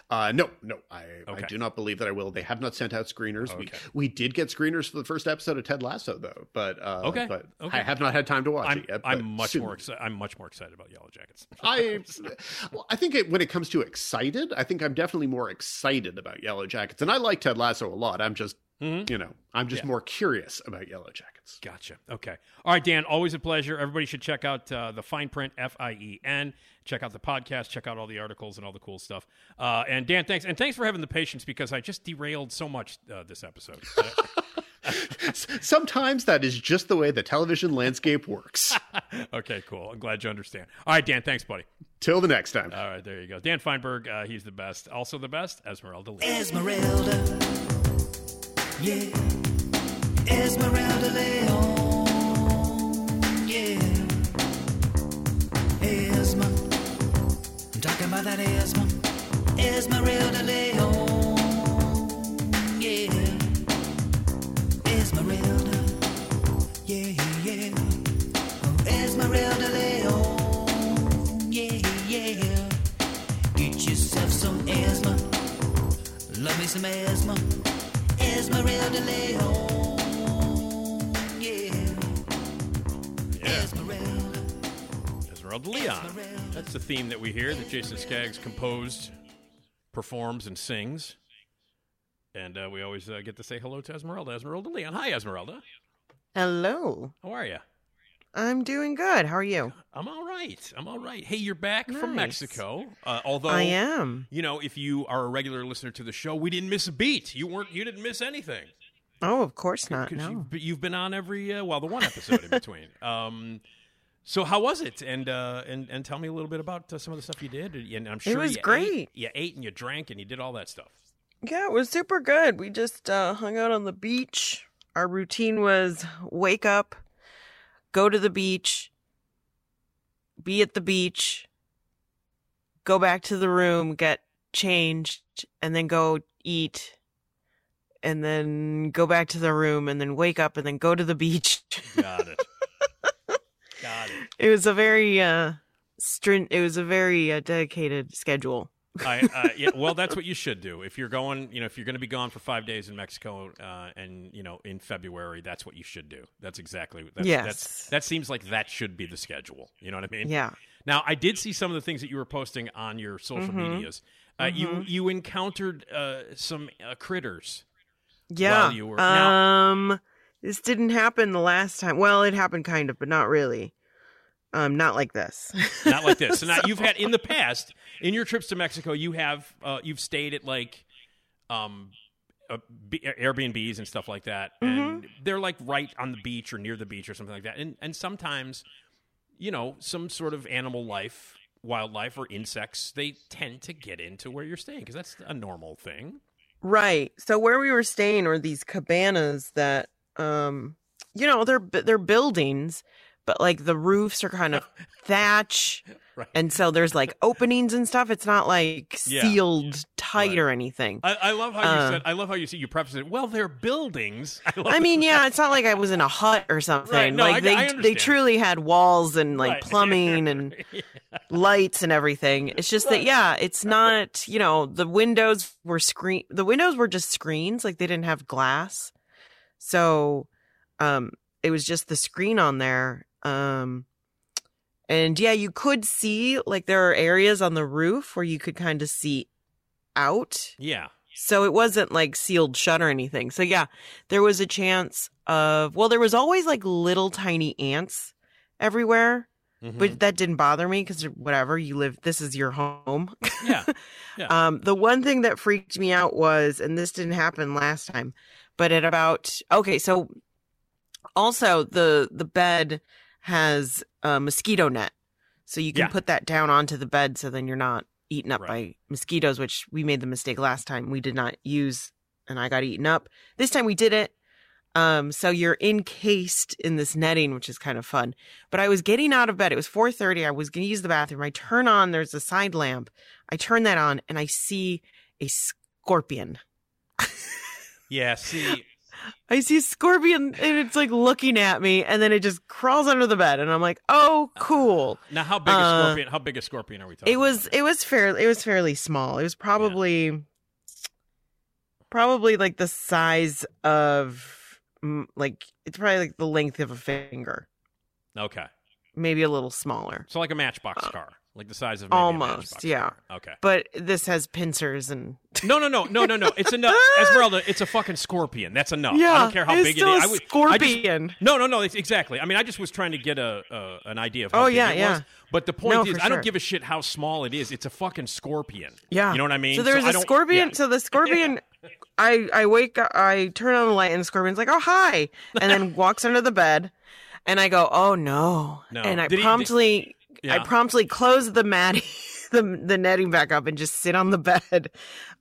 Uh, no, no, I, Okay. I do not believe that I will. They have not sent out screeners. We Okay. we did get screeners for the first episode of Ted Lasso, though. But uh, Okay, but okay. I have not had time to watch I'm it yet. I'm much soon. more excited. I'm much more excited about Yellowjackets. I well, I think it, when it comes to excited, I think I'm definitely more excited about Yellowjackets, and I like Ted Lasso a lot. I'm just, Mhm. you know, I'm just Yeah. more curious about Yellowjackets. Gotcha. Okay. All right, Dan. Always a pleasure. Everybody should check out uh, the Fien Print F I E N. Check out the podcast. Check out all the articles and all the cool stuff. Uh, and Dan, thanks and thanks for having the patience because I just derailed so much uh, this episode. Sometimes that is just the way the television landscape works. okay, cool. I'm glad you understand. All right, Dan. Thanks, buddy. Till the next time. All right, there you go. Dan Fienberg. Uh, he's the best. Also the best. Esmeralda Lee. Esmeralda. Yeah. Esmeralda Leon. Yeah. Esma. I'm talking about that Esma. Esmeralda Leon. Yeah. Esmeralda. Yeah, yeah. Oh, Esmeralda Leon. Yeah, yeah. Get yourself some Esma. Love me some Esma. Esmeralda Leon. Yeah. Esmeralda. Esmeralda Leon. That's the theme that we hear that Jason Skaggs composed, performs, and sings. And uh, we always uh, get to say hello to Esmeralda. Esmeralda Leon. Hi, Esmeralda. Hello. How are you? I'm doing good. How are you? I'm all right. I'm all right. Hey, you're back from Mexico. Uh, although I am. You know, if you are a regular listener to the show, we didn't miss a beat. You weren't. You didn't miss anything. Oh, of course not. No. you, but you've been on every uh, well, the one episode in between. Um, so how was it? And uh, and and tell me a little bit about uh, some of the stuff you did. And I'm sure it was you ate- great. you ate and you drank and you did all that stuff. Yeah, it was super good. We just uh, hung out on the beach. Our routine was wake up, go to the beach, be at the beach, go back to the room, get changed, and then go eat, and then go back to the room, and then wake up, and then go to the beach. Got it. Got it. it was a very uh. It was a very uh, dedicated schedule. I, uh, yeah, well, that's what you should do. If you're going, you know, if you're going to be gone for five days in Mexico, uh, and you know, in February, that's what you should do. That's exactly. That's, Yes. That's, that seems like that should be the schedule. You know what I mean? Yeah. Now, I did see some of the things that you were posting on your social Mhm. medias. Uh, You Mhm. you encountered uh, some uh, critters. Yeah. While you were now, um this didn't happen the last time. Well, it happened kind of, but not really. Um not like this. not like this. So now you've had in the past in your trips to Mexico, you have uh, you've stayed at like um uh, B- Airbnbs and stuff like that, and they're like right on the beach or near the beach or something like that. And and sometimes, you know, some sort of animal life, wildlife or insects, they tend to get into where you're staying because that's a normal thing. right. So where we were staying were these cabanas that um you know, they're they're buildings, but like the roofs are kind of thatch. Right. And so there's like openings and stuff. It's not like Yeah. sealed tight or anything. I, I love how you Uh, said. I love how you see you preface it. Well, they're buildings. I, I mean, yeah, it's not like I was in a hut or something. Right, no, like I- they they truly had walls and like Right. plumbing and lights and everything. It's just that yeah, it's not, you know, the windows were screen the windows were just screens, like they didn't have glass. So um it was just the screen on there. Um And yeah, you could see like there are areas on the roof where you could kind of see out. Yeah. So it wasn't like sealed shut or anything. So yeah, there was a chance of, well, there was always like little tiny ants everywhere, Mhm. but that didn't bother me because whatever you live, this is your home. yeah. Yeah. Um, the one thing that freaked me out was, and this didn't happen last time, but at about okay, so also the the bed has a mosquito net, so you can Yeah. put that down onto the bed, so then you're not eaten up Right. by mosquitoes. Which we made the mistake last time; we did not use, and I got eaten up. This time we did it. Um, so you're encased in this netting, which is kind of fun. But I was getting out of bed. It was 4:30. I was going to use the bathroom. I turn on. There's a side lamp. I turn that on, and I see a scorpion. Yeah. See, I see a scorpion, and it's like looking at me, and then it just crawls under the bed, and I'm like, "Oh, cool." now how big a Uh, scorpion? How big a scorpion are we talking? It was it was fairly It was fairly small. It was probably probably like the size of like it's probably like the length of a finger. Okay. maybe a little smaller. So like a matchbox car, like the size of Almost, yeah. Okay. But this has pincers and No, no, no, no, no, no. It's enough. Esmeralda, it's a fucking scorpion. That's enough. Yeah, I don't care how it's big it still is. a I would, I just- scorpion. no, no, no. It's exactly. I mean, I just was trying to get a uh, an idea of how Oh, big yeah, it yeah. was. But the point No, is, I don't give a shit how small it is. It's a fucking scorpion. Yeah. You know what I mean? So there's I a scorpion. yeah. So the scorpion, I I wake up, I turn on the light, and the scorpion's like, "Oh hi," and then walks under the bed, and I go, "Oh no!" No. And I Did he- promptly, I promptly close the matting, the the netting back up, and just sit on the bed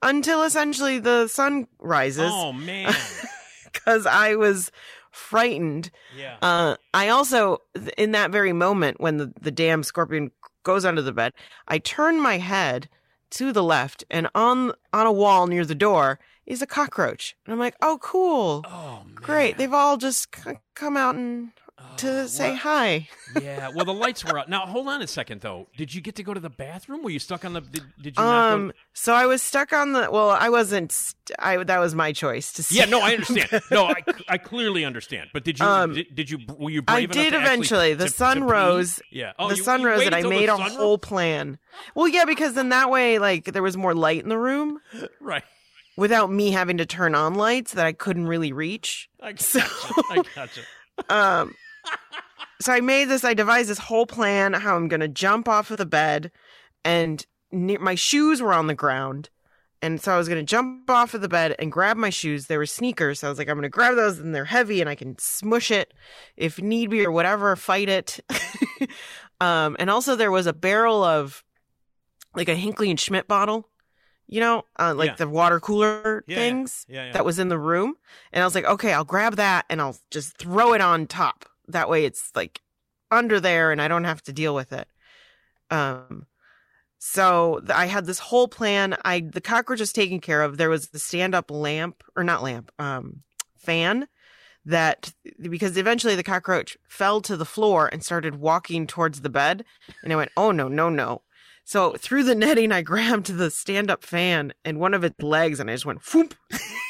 until essentially the sun rises. Oh man. because I was frightened. Yeah. Uh, I also, in that very moment when the, the damn scorpion goes under the bed, I turn my head to the left, and on on a wall near the door is a cockroach, and I'm like, "Oh, cool, oh man. great! They've all just c- come out and to Oh, say well- hi." Yeah. Well, the lights were out. Now, hold on a second, though. Did you get to go to the bathroom? Were you stuck on the? Did, did you? Um, so I was stuck on the. Well, I wasn't. St- I that was my choice to. Yeah, no, I understand. No, I, I clearly understand. But did you Um, did, did you were you I brave enough did to eventually. The to- sun to rose. Yeah. Oh, the you- sun you rose, and I made a rose? whole plan. Well, yeah, because then that way, like, there was more light in the room right. without me having to turn on lights that I couldn't really reach. I gotcha. So- I gotcha. Um, so I made this. I devised this whole plan how I'm gonna jump off of the bed, and ne- my shoes were on the ground. And so I was going to jump off of the bed and grab my shoes. They were sneakers. So I was like, I'm going to grab those and they're heavy and I can smush it if need be or whatever, fight it. um, and also there was a barrel of like a Hinckley and Schmidt bottle, you know, uh, like Yeah. the water cooler Yeah, things yeah. that was in the room. And I was like, okay, I'll grab that and I'll just throw it on top. That way it's like under there and I don't have to deal with it. Um, so I had this whole plan. I the cockroach was taken care of. There was the stand up lamp or not lamp, um, fan that because eventually the cockroach fell to the floor and started walking towards the bed, and I went, oh no no no. So through the netting, I grabbed the stand up fan and one of its legs, and I just went whoop.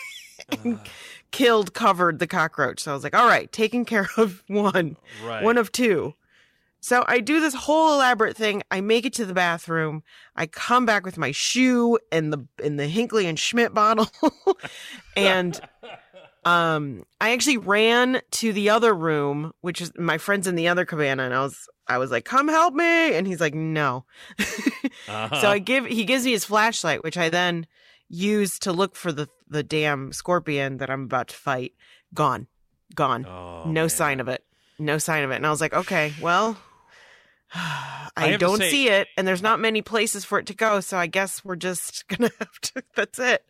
and killed, covered the cockroach. So I was like, all right, taking care of one Right. one of two. So I do this whole elaborate thing. I make it to the bathroom. I come back with my shoe and the in the Hinckley and Schmidt bottle, and um, I actually ran to the other room, which is my friends in the other cabana, and I was I was like, "Come help me," and he's like, "No." Uh-huh. So I give he gives me his flashlight, which I then use to look for the the damn scorpion that I'm about to fight. Gone, gone. Oh, no man. sign of it. No sign of it. And I was like, okay, well, I, to don't say- see it, and there's not many places for it to go. So I guess we're just gonna have to. That's it.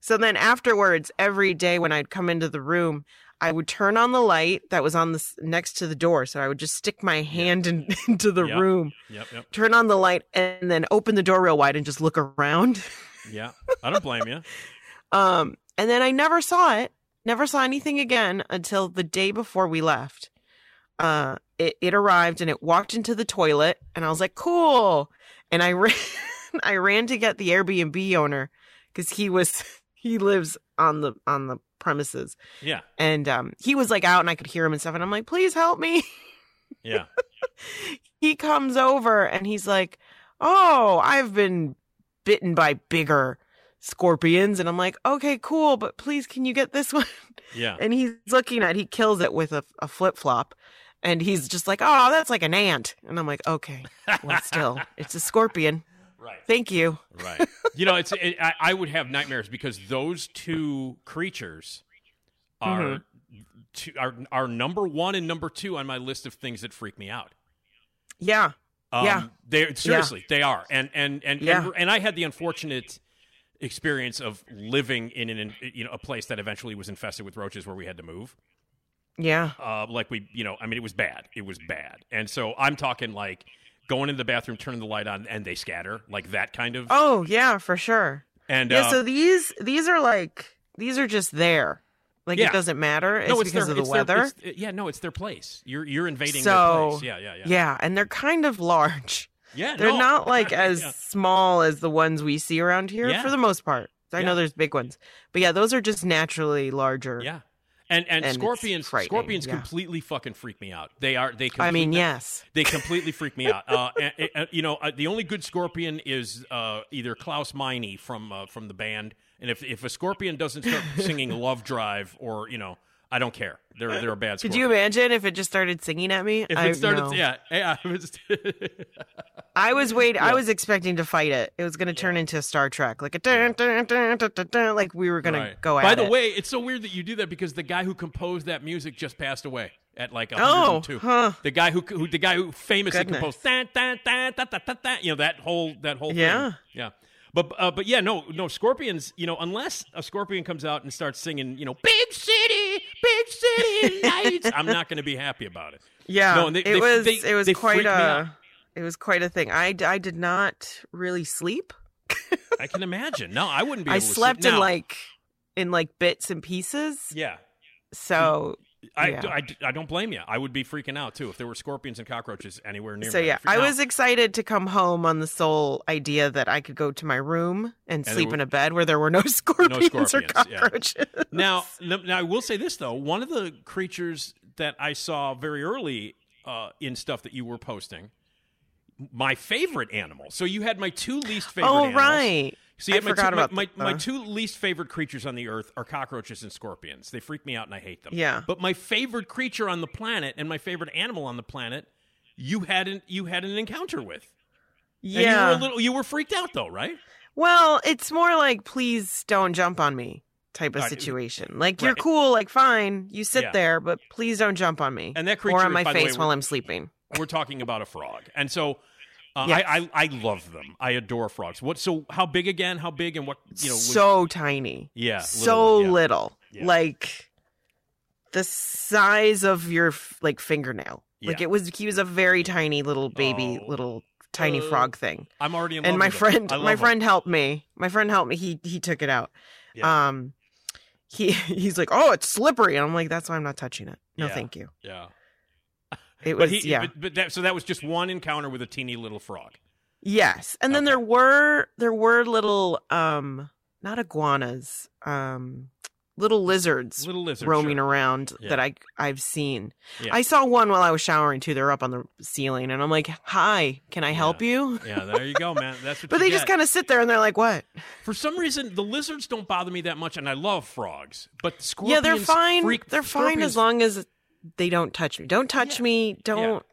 So then afterwards, every day when I'd come into the room, I would turn on the light that was on the next to the door. So I would just stick my hand in, into the Yep. room, Yep. Yep. turn on the light, and then open the door real wide and just look around. Yeah. I don't blame you. Um, and then I never saw it, never saw anything again until the day before we left. Uh, it, it arrived and it walked into the toilet, and I was like, cool. And I ran, I ran to get the Airbnb owner because he was, he lives on the, on the premises. Yeah. And, um, he was like out and I could hear him and stuff. And I'm like, please help me. Yeah. he comes over and he's like, "Oh, I've been bitten by bigger scorpions," and I'm like, "Okay, cool, but please, can you get this one?" Yeah. And he's looking at, he kills it with a, a flip flop, and he's just like, "Oh, that's like an ant," and I'm like, "Okay, well, still, it's a scorpion. Right. Thank you." Right. You know, it's it, I, I would have nightmares because those two creatures are Mm-hmm. two, are are number one and number two on my list of things that freak me out. Yeah, Um, Yeah. They seriously, they are. And and and, Yeah. and and I had the unfortunate experience of living in an you know a place that eventually was infested with roaches where we had to move. yeah, Uh, like we, you know, I mean, it was bad. It was bad. And so I'm talking like going into the bathroom, turning the light on, and they scatter, like that kind of. oh yeah, for sure. and Yeah, uh, so these these are like these are just there. Like Yeah. it doesn't matter. It's, no, it's because their, of the their- weather. it's- yeah, no, it's their place. You're you're invading so their place. Yeah, yeah, yeah. yeah, and they're kind of large. Yeah, They're no. not like as Yeah. small as the ones we see around here Yeah. for the most part. I Yeah. know there's big ones, but yeah, those are just naturally larger. Yeah. And and, And scorpions scorpions completely fucking freak me out. They are they I mean, yes. They completely freak me out. Uh, and- and, you know, uh, the only good scorpion is uh, either Klaus Meine from uh, from the band, and if if a scorpion doesn't start singing "Love Drive" or you know, I don't care. They're they're a bad. Could you imagine if it just started singing at me? If I, it started, no. yeah, yeah. was- I was wait. I was expecting to fight it. It was going to turn into a Star Trek, like a dun, dun, dun, dun, dun, dun, like we were going Right. to go By the it. way, it's so weird that you do that because the guy who composed that music just passed away at like Oh, 102. huh. The guy who, who the guy who famously Goodness. composed da, da, da, da, da, da, you know that whole that whole Yeah. thing. Yeah. But uh, but yeah, no no scorpions, you know, unless a scorpion comes out and starts singing, you know, big city, big city lights, I'm not going to be happy about it. Yeah, No, they- it they- was they- it was they quite freaked me out. a it was quite a thing. I, I did not really sleep. I can imagine. No, I wouldn't be I able to slept sleep. in Now, like in like bits and pieces. Yeah. So I, yeah. I, I don't blame you. I would be freaking out too if there were scorpions and cockroaches anywhere near so me. So yeah, I'd out. was excited to come home on the sole idea that I could go to my room and, there sleep were- in a bed where there were no scorpions, or scorpions, yeah. cockroaches. Now, now I will say this though: one of the creatures that I saw very early uh, in stuff that you were posting, my favorite animal. So you had my two least favorite. oh animals. right. You I my forgot two, about my, that. my Uh, two least favorite creatures on the earth are cockroaches and scorpions. They freak me out and I hate them. Yeah. But my favorite creature on the planet and my favorite animal on the planet, you hadn't you had an encounter with. And Yeah. you were a little you were freaked out though, right? Well, it's more like please don't jump on me type of Right. situation. Like you're cool, like fine, you sit Yeah. there, but please don't jump on me. And that or creature, on my the way, face while I'm sleeping. We're talking about a frog, and so uh, Yes. I, I I love them. I adore frogs. What? So how big again? How big and what? You know. was- so tiny. yeah. so little, yeah. little. Yeah. Like the size of your like fingernail. Like it was he was a very tiny little baby Oh. little tiny Uh, frog thing. I'm already in And my friend my them. friend helped me. My friend helped me. He he took it out. Yeah. Um he he's like, "Oh, it's slippery." And I'm like, "That's why I'm not touching it." No, Yeah. thank you. Yeah. It But he. yeah. But, but that, so that was just one encounter with a teeny little frog. Yes. And then Okay. there were there were little um not iguanas, um little lizards Little lizard roaming sure. around Yeah. that I I've seen. Yeah. I saw one while I was showering too. They're up on the ceiling and I'm like, "Hi, can I help you?" Yeah, there you go, man. That's what. But they just kind of sit there and they're like, "What?" For some reason, the lizards don't bother me that much, and I love frogs. But the yeah, they're fine. freak- they're fine as long as they don't touch me. Don't touch Yeah. me. Don't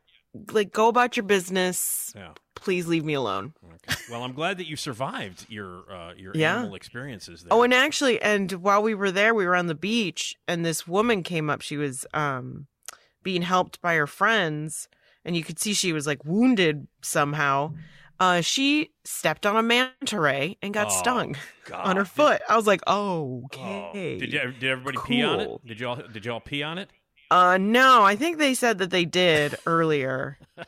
like go about your business. Yeah. Please leave me alone. Okay. Well, I'm glad that you survived your uh, your Yeah. animal experiences. There. Oh, and actually, and while we were there, we were on the beach, and this woman came up. She was um being helped by her friends, and you could see she was like wounded somehow. Uh, she stepped on a manta ray and got Oh, stung God. on her Did- foot. I was like, Oh. okay. Did you, did everybody pee on it? Did y'all did y'all pee on it? Uh, no, I think they said that they did earlier.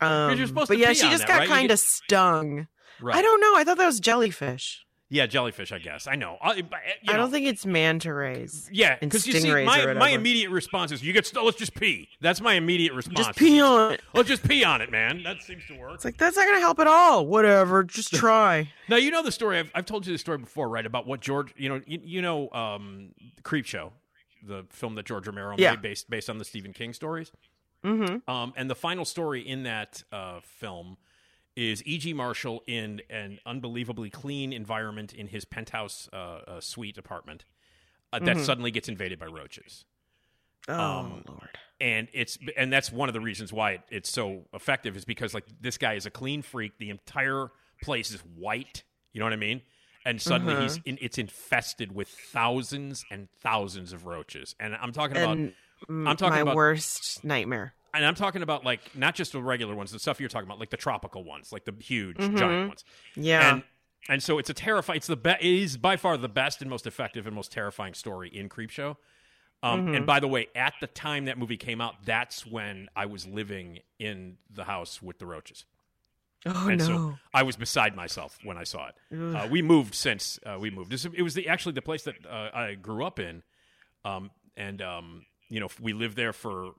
Um, you're supposed but to yeah, she just that, got right? Kind get- of stung. Right. I don't know. I thought that was jellyfish. Yeah, jellyfish. I guess I know. I, you I don't think it's manta rays. Yeah, because you see, my my immediate response is, "You get st- let's just pee." That's my immediate response. Just pee on it. Let's just pee on it, man. That seems to work. It's like that's not gonna help at all. Whatever, just try. Now you know the story. I've, I've told you the story before, right? About what George, you know, you, you know, um, Creepshow, the film that George Romero Yeah. made based based on the Stephen King stories. Mm-hmm. Um, and the final story in that uh, film is E.G. Marshall in an unbelievably clean environment in his penthouse uh, uh, suite apartment uh, that suddenly gets invaded by roaches. Oh Um, Lord. And it's and that's one of the reasons why it, it's so effective is because like this guy is a clean freak. The entire place is white. You know what I mean? And suddenly he's in, it's infested with thousands and thousands of roaches. And I'm talking about And I'm talking my about worst nightmare. and I'm talking about like not just the regular ones, the stuff you're talking about, like the tropical ones, like the huge Mm-hmm. giant ones. Yeah. And and so it's a terrifying. It's the be- it is by far the best and most effective and most terrifying story in Creepshow. Um, Mm-hmm. And by the way, at the time that movie came out, that's when I was living in the house with the roaches. Oh and no. so I was beside myself when I saw it. Uh, we moved since uh, we moved. It was, the, actually the place that uh, I grew up in, um, and um, you know we lived there for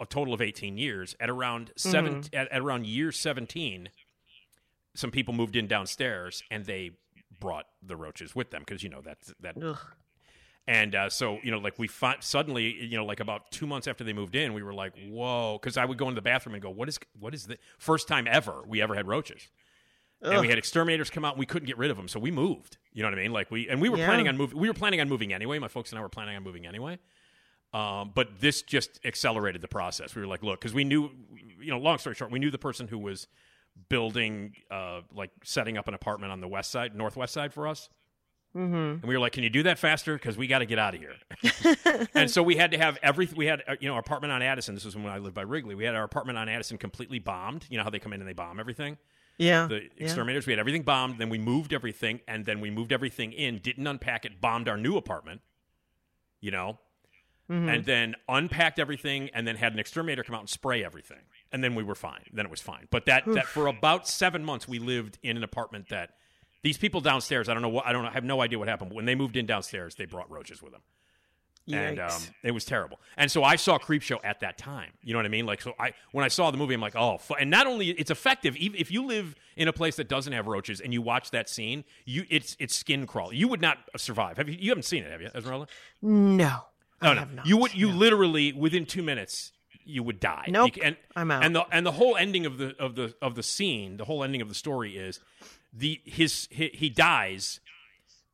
a, total of eighteen years. At around 7 at, at around year seventeen, some people moved in downstairs and they brought the roaches with them because you know that that Ugh. And uh, so, you know, like we find suddenly, you know, like about two months after they moved in, we were like, "Whoa!" Because I would go into the bathroom and go, "What is? What is the first time ever we ever had roaches?" And we had exterminators come out, and we couldn't get rid of them, so we moved. You know what I mean? Like we and we were Yeah. planning on moving. We were planning on moving anyway. My folks and I were planning on moving anyway. Um, but this just accelerated the process. We were like, look, because we knew, you know, long story short, we knew the person who was building, uh, like setting up an apartment on the west side, northwest side for us. Mm-hmm. And we were like, "Can you do that faster? Because we got to get out of here." and so we had to have everything. We had, uh, you know, our apartment on Addison. This was when I lived by Wrigley. We had our apartment on Addison completely bombed. You know how they come in and they bomb everything. Yeah. The yeah. exterminators. We had everything bombed. Then we moved everything, and then we moved everything in. Didn't unpack it. Bombed our new apartment. You know, Mm-hmm. and then unpacked everything, and then had an exterminator come out and spray everything, and then we were fine. Then it was fine. But that that for about seven months we lived in an apartment that these people downstairs. I don't know what I don't know, I have no idea what happened. But when they moved in downstairs, they brought roaches with them. And um, it was terrible. And so I saw Creepshow at that time. You know what I mean? Like, so I when I saw the movie, I'm like, oh, fu-. and not only it's effective. Even if you live in a place that doesn't have roaches and you watch that scene, you it's it's skin crawl. You would not survive. Have you? You haven't seen it, have you, Esmeralda? No. No, I no. have not. You would you literally within two minutes you would die. Nope. Bec- and I'm out. And the and the whole ending of the of the of the scene, the whole ending of the story is the his he, he dies,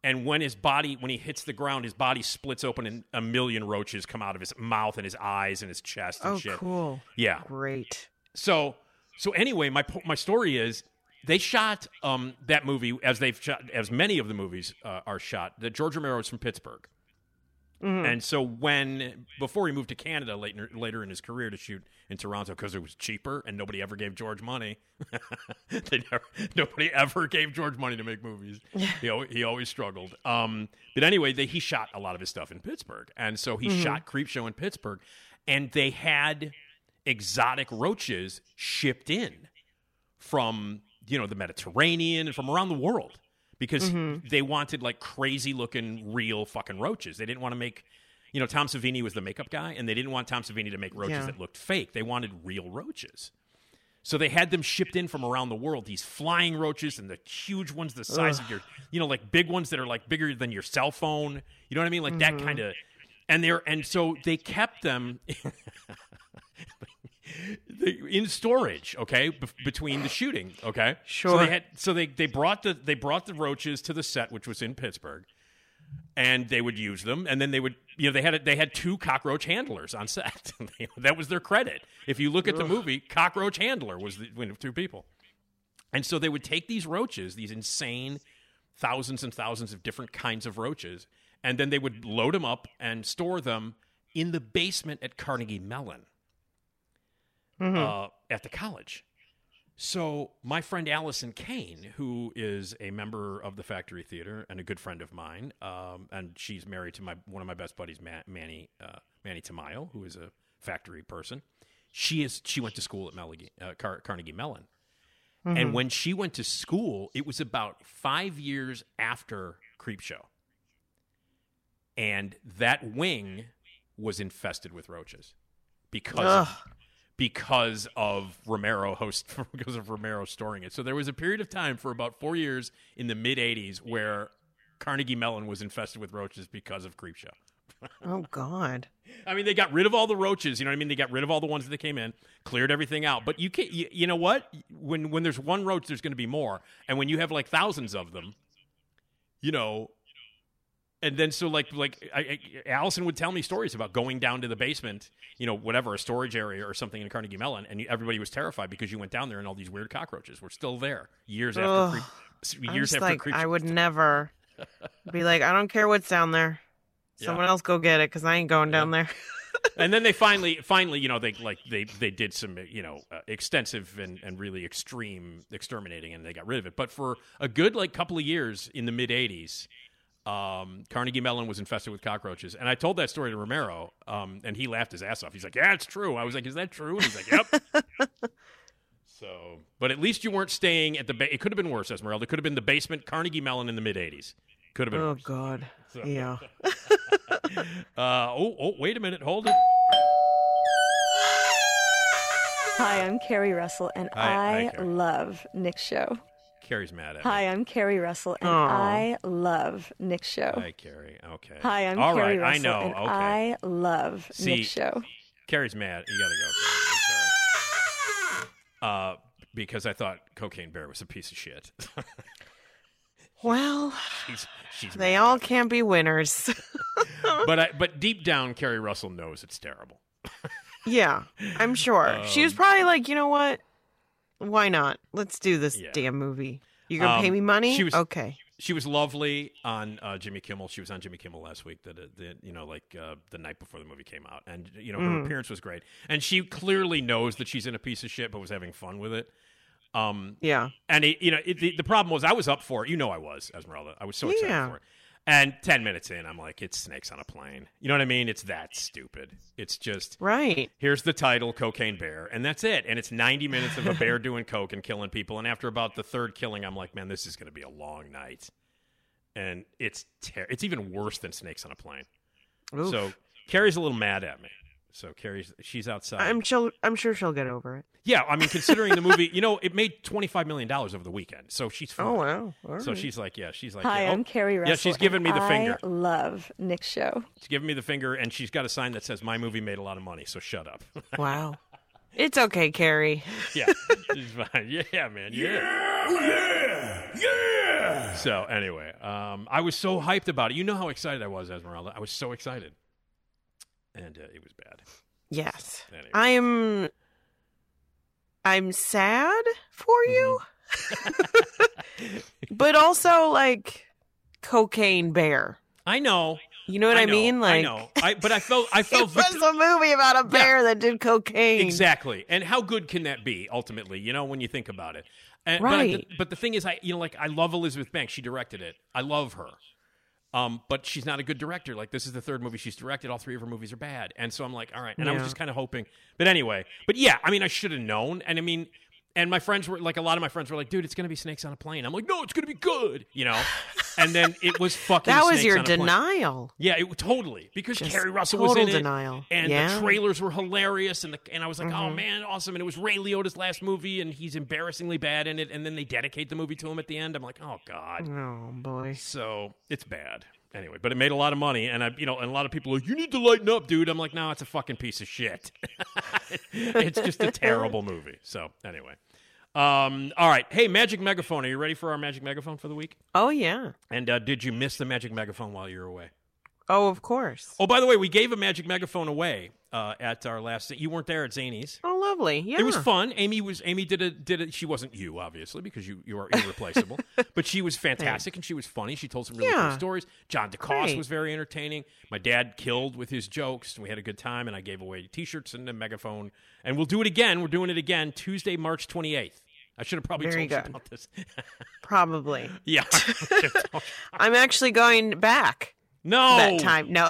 and when his body when he hits the ground, his body splits open and a million roaches come out of his mouth and his eyes and his chest and Oh, shit. cool. Yeah. Great. So so anyway, my my story is they shot um, that movie as they've shot as many of the movies uh, are shot. that George Romero is from Pittsburgh, and so when before he moved to Canada later later in his career to shoot in Toronto because it was cheaper and nobody ever gave George money. they never, nobody ever gave George money to make movies. He always, he always struggled. Um, but anyway, they, he shot a lot of his stuff in Pittsburgh, and so he shot Creepshow in Pittsburgh, and they had exotic roaches shipped in from you know the Mediterranean and from around the world because mm-hmm. they wanted like crazy looking real fucking roaches. They didn't want to make you know Tom Savini was the makeup guy and they didn't want Tom Savini to make roaches Yeah. that looked fake. They wanted real roaches. So they had them shipped in from around the world. These flying roaches and the huge ones the size of your, you know, like big ones that are like bigger than your cell phone. You know what I mean? Like that mm-hmm. kind of. And they're and so they kept them in storage. Okay, between the shooting. Okay, So Sure. they had so they they brought the they brought the roaches to the set, which was in Pittsburgh, and they would use them, and then they would you know they had a, they had two cockroach handlers on set. that was their credit. If you look at the movie, cockroach handler was the one of two people, and so they would take these roaches, these insane thousands and thousands of different kinds of roaches, and then they would load them up and store them in the basement at Carnegie Mellon uh, at the college. So my friend Allison Kane, who is a member of the Factory Theater and a good friend of mine, um, and she's married to my one of my best buddies, Ma- Manny uh, Manny Tamayo, who is a factory person. She is she went to school at uh, Car- Carnegie Mellon, and when she went to school, it was about five years after Creepshow, and that wing was infested with roaches because Ugh. Because of Romero host because of Romero storing it. So there was a period of time for about four years in the mid '80s where Carnegie Mellon was infested with roaches because of Creepshow. Oh God. I mean, they got rid of all the roaches. You know what I mean? They got rid of all the ones that came in, cleared everything out. But you can't. You, you know what? When when there's one roach, there's going to be more. And when you have like thousands of them, you know. And then so like like I, I, Allison would tell me stories about going down to the basement, you know, whatever a storage area or something in Carnegie Mellon, and you, everybody was terrified because you went down there and all these weird cockroaches were still there years after Ugh. I'm years after like. I would never be like, I don't care what's down there. Yeah. Someone else go get it because I ain't going down there. and then they finally finally you know they like they they did some you know uh, extensive and, and really extreme exterminating and they got rid of it but for a good like couple of years in the mid 80s um, Carnegie Mellon was infested with cockroaches, and I told that story to Romero, um, and he laughed his ass off. He's like, "Yeah, it's true." I was like, "Is that true?" And he's like, "Yep." so, but at least you weren't staying at the. Ba- it could have been worse, Esmeralda. It could have been the basement Carnegie Mellon in the mid '80s. Could have been. Oh worse. God. So- Yeah. Uh, oh, oh, wait a minute. Hold it. Hi, I'm Keri Russell, and Hi- hi, I Keri. love Nick's show. Keri's mad at me. Hi, I'm Keri Russell, and Aw. I love Nick's show. Hi, Keri. Okay. Hi, I'm All Keri right, Russell, I know. and okay. I love See- Nick's show. Keri's mad. You gotta go. I'm sorry. Uh, because I thought Cocaine Bear was a piece of shit. Well, she's she's. they all can't be winners. But I, but deep down, Keri Russell knows it's terrible. yeah, I'm sure. she was Um, probably like, you know what? Why not? Let's do this Yeah. damn movie. You're gonna pay Um, me money? she was- okay. She was lovely on uh, Jimmy Kimmel. She was on Jimmy Kimmel last week. That the, you know, like uh, the night before the movie came out, and you know her Mm. appearance was great. And she clearly knows that she's in a piece of shit, but was having fun with it. Um, Yeah. And it, you know, it, the, the problem was I was up for it. You know, I was Esmeralda. I was so excited Yeah. for it. And ten minutes in, I'm like, it's snakes on a plane. You know what I mean? It's that stupid. It's just Right. here's the title, Cocaine Bear, and that's it. And it's 90 minutes of a bear doing coke and killing people. And after about the third killing, I'm like, man, this is going to be a long night. And it's ter- it's even worse than snakes on a plane. Oof. So Keri's a little mad at me. So Keri's she's outside. I'm she'll, I'm sure she'll get over it. Yeah, I mean, considering the movie, you know, it made twenty five million dollars over the weekend, so she's fine. Oh wow. All So right. she's like, yeah, she's like, Hi, yeah, oh, I'm Keri Russell. Yeah, she's giving me and the finger. I love Nick's show. She's giving me the finger, and she's got a sign that says, "My movie made a lot of money, so shut up." Wow. It's okay, Keri. yeah, she's fine. Yeah, man. Yeah. yeah. Yeah. So anyway, um, I was so hyped about it. You know how excited I was, Esmeralda. I was so excited, and uh, it was bad. Yes. Anyway. I'm I'm sad for you. Mm-hmm. but also like cocaine bear. I know. You know what I, know, mean? Like I know. I, but I felt I it felt was victim- a movie about a bear that did cocaine. Exactly. And how good can that be ultimately, you know, when you think about it? And, But, I- Right. but the thing is I you know like I love Elizabeth Banks. She directed it. I love her. Um, but she's not a good director. Like this is the third movie she's directed. All three of her movies are bad. And so I'm like, all right. And I was just kind of hoping. But anyway, but yeah, I mean I should have known. And I mean and my friends were like a lot of my friends were like, dude, it's gonna be snakes on a plane. I'm like, no, it's gonna be good, you know? And then it was fucking That was your denial. Yeah, it totally because Just Keri Russell was in it, denial. and Yeah. Mm-hmm. the trailers were hilarious, and the and I was like, oh man, awesome! And it was Ray Liotta's last movie, and he's embarrassingly bad in it. And then they dedicate the movie to him at the end. I'm like, oh god, Oh boy. so it's bad. Anyway, but it made a lot of money, and I, you know, and a lot of people are like, you need to lighten up, dude. I'm like, no, it's a fucking piece of shit. it's just a terrible movie. So anyway. Um, all right. Hey, Magic Megaphone. Are you ready for our Magic Megaphone for the week? Oh yeah. And uh, did you miss the Magic Megaphone while you were away? Oh, of course. Oh, by the way, we gave a magic megaphone away uh, at our last. You weren't there at Zanies. Oh, lovely. Yeah. It was fun. Amy was. Amy did a did it. She wasn't you, obviously, because you you are irreplaceable. but she was fantastic and she was funny. She told some really Yeah. cool stories. John DeCoste Great. was very entertaining. My dad killed with his jokes. and We had a good time, and I gave away T-shirts and a megaphone. And we'll do it again. We're doing it again Tuesday, March twenty eighth. I should have probably Very told good. you about this. Probably. yeah. I'm actually going back no. that time. No.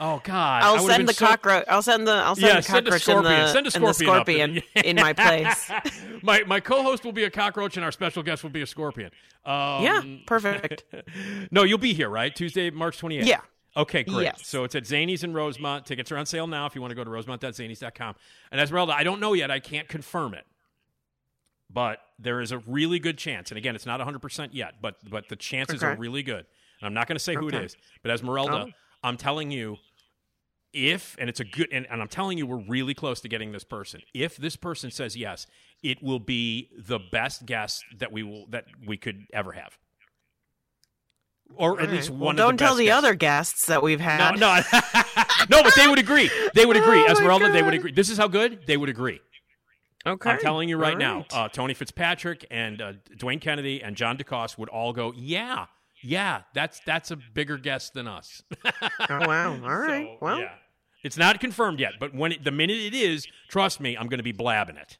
Oh God. I'll send the so- cockroach. I'll send the. I'll send Yeah, the send a cockroach scorpion. the, Send a scorpion scorpion in my place. my my co-host will be a cockroach and our special guest will be a scorpion. Um, yeah, perfect. No, you'll be here, right? Tuesday, March 28th. Yeah. Okay, great. Yes. So it's at Zanies in Rosemont. Tickets are on sale now if you want to go to rosemont.zanies.com. And Esmeralda, I don't know yet. I can't confirm it. But there is a really good chance. And again, it's not 100% yet, but but the chances are really good. And I'm not going to say who it is. But Esmeralda, Oh. I'm telling you, if and it's a good and, and I'm telling you, we're really close to getting this person. If this person says yes, it will be the best guest that we will that we could ever have, or at All least right. one. Well, of don't the tell best the guests. other guests that we've had. no, no, but they would agree. They would agree. Oh, my Esmeralda, they would agree. This is how good they would agree. Okay. I'm telling you right, All now, uh, Tony Fitzpatrick and uh, Dwayne Kennedy and John DeCoste would all go, yeah, yeah, that's that's a bigger guest than us. oh wow. All right. So, well, yeah. it's not confirmed yet, but when it, the minute it is, trust me, I'm going to be blabbing it.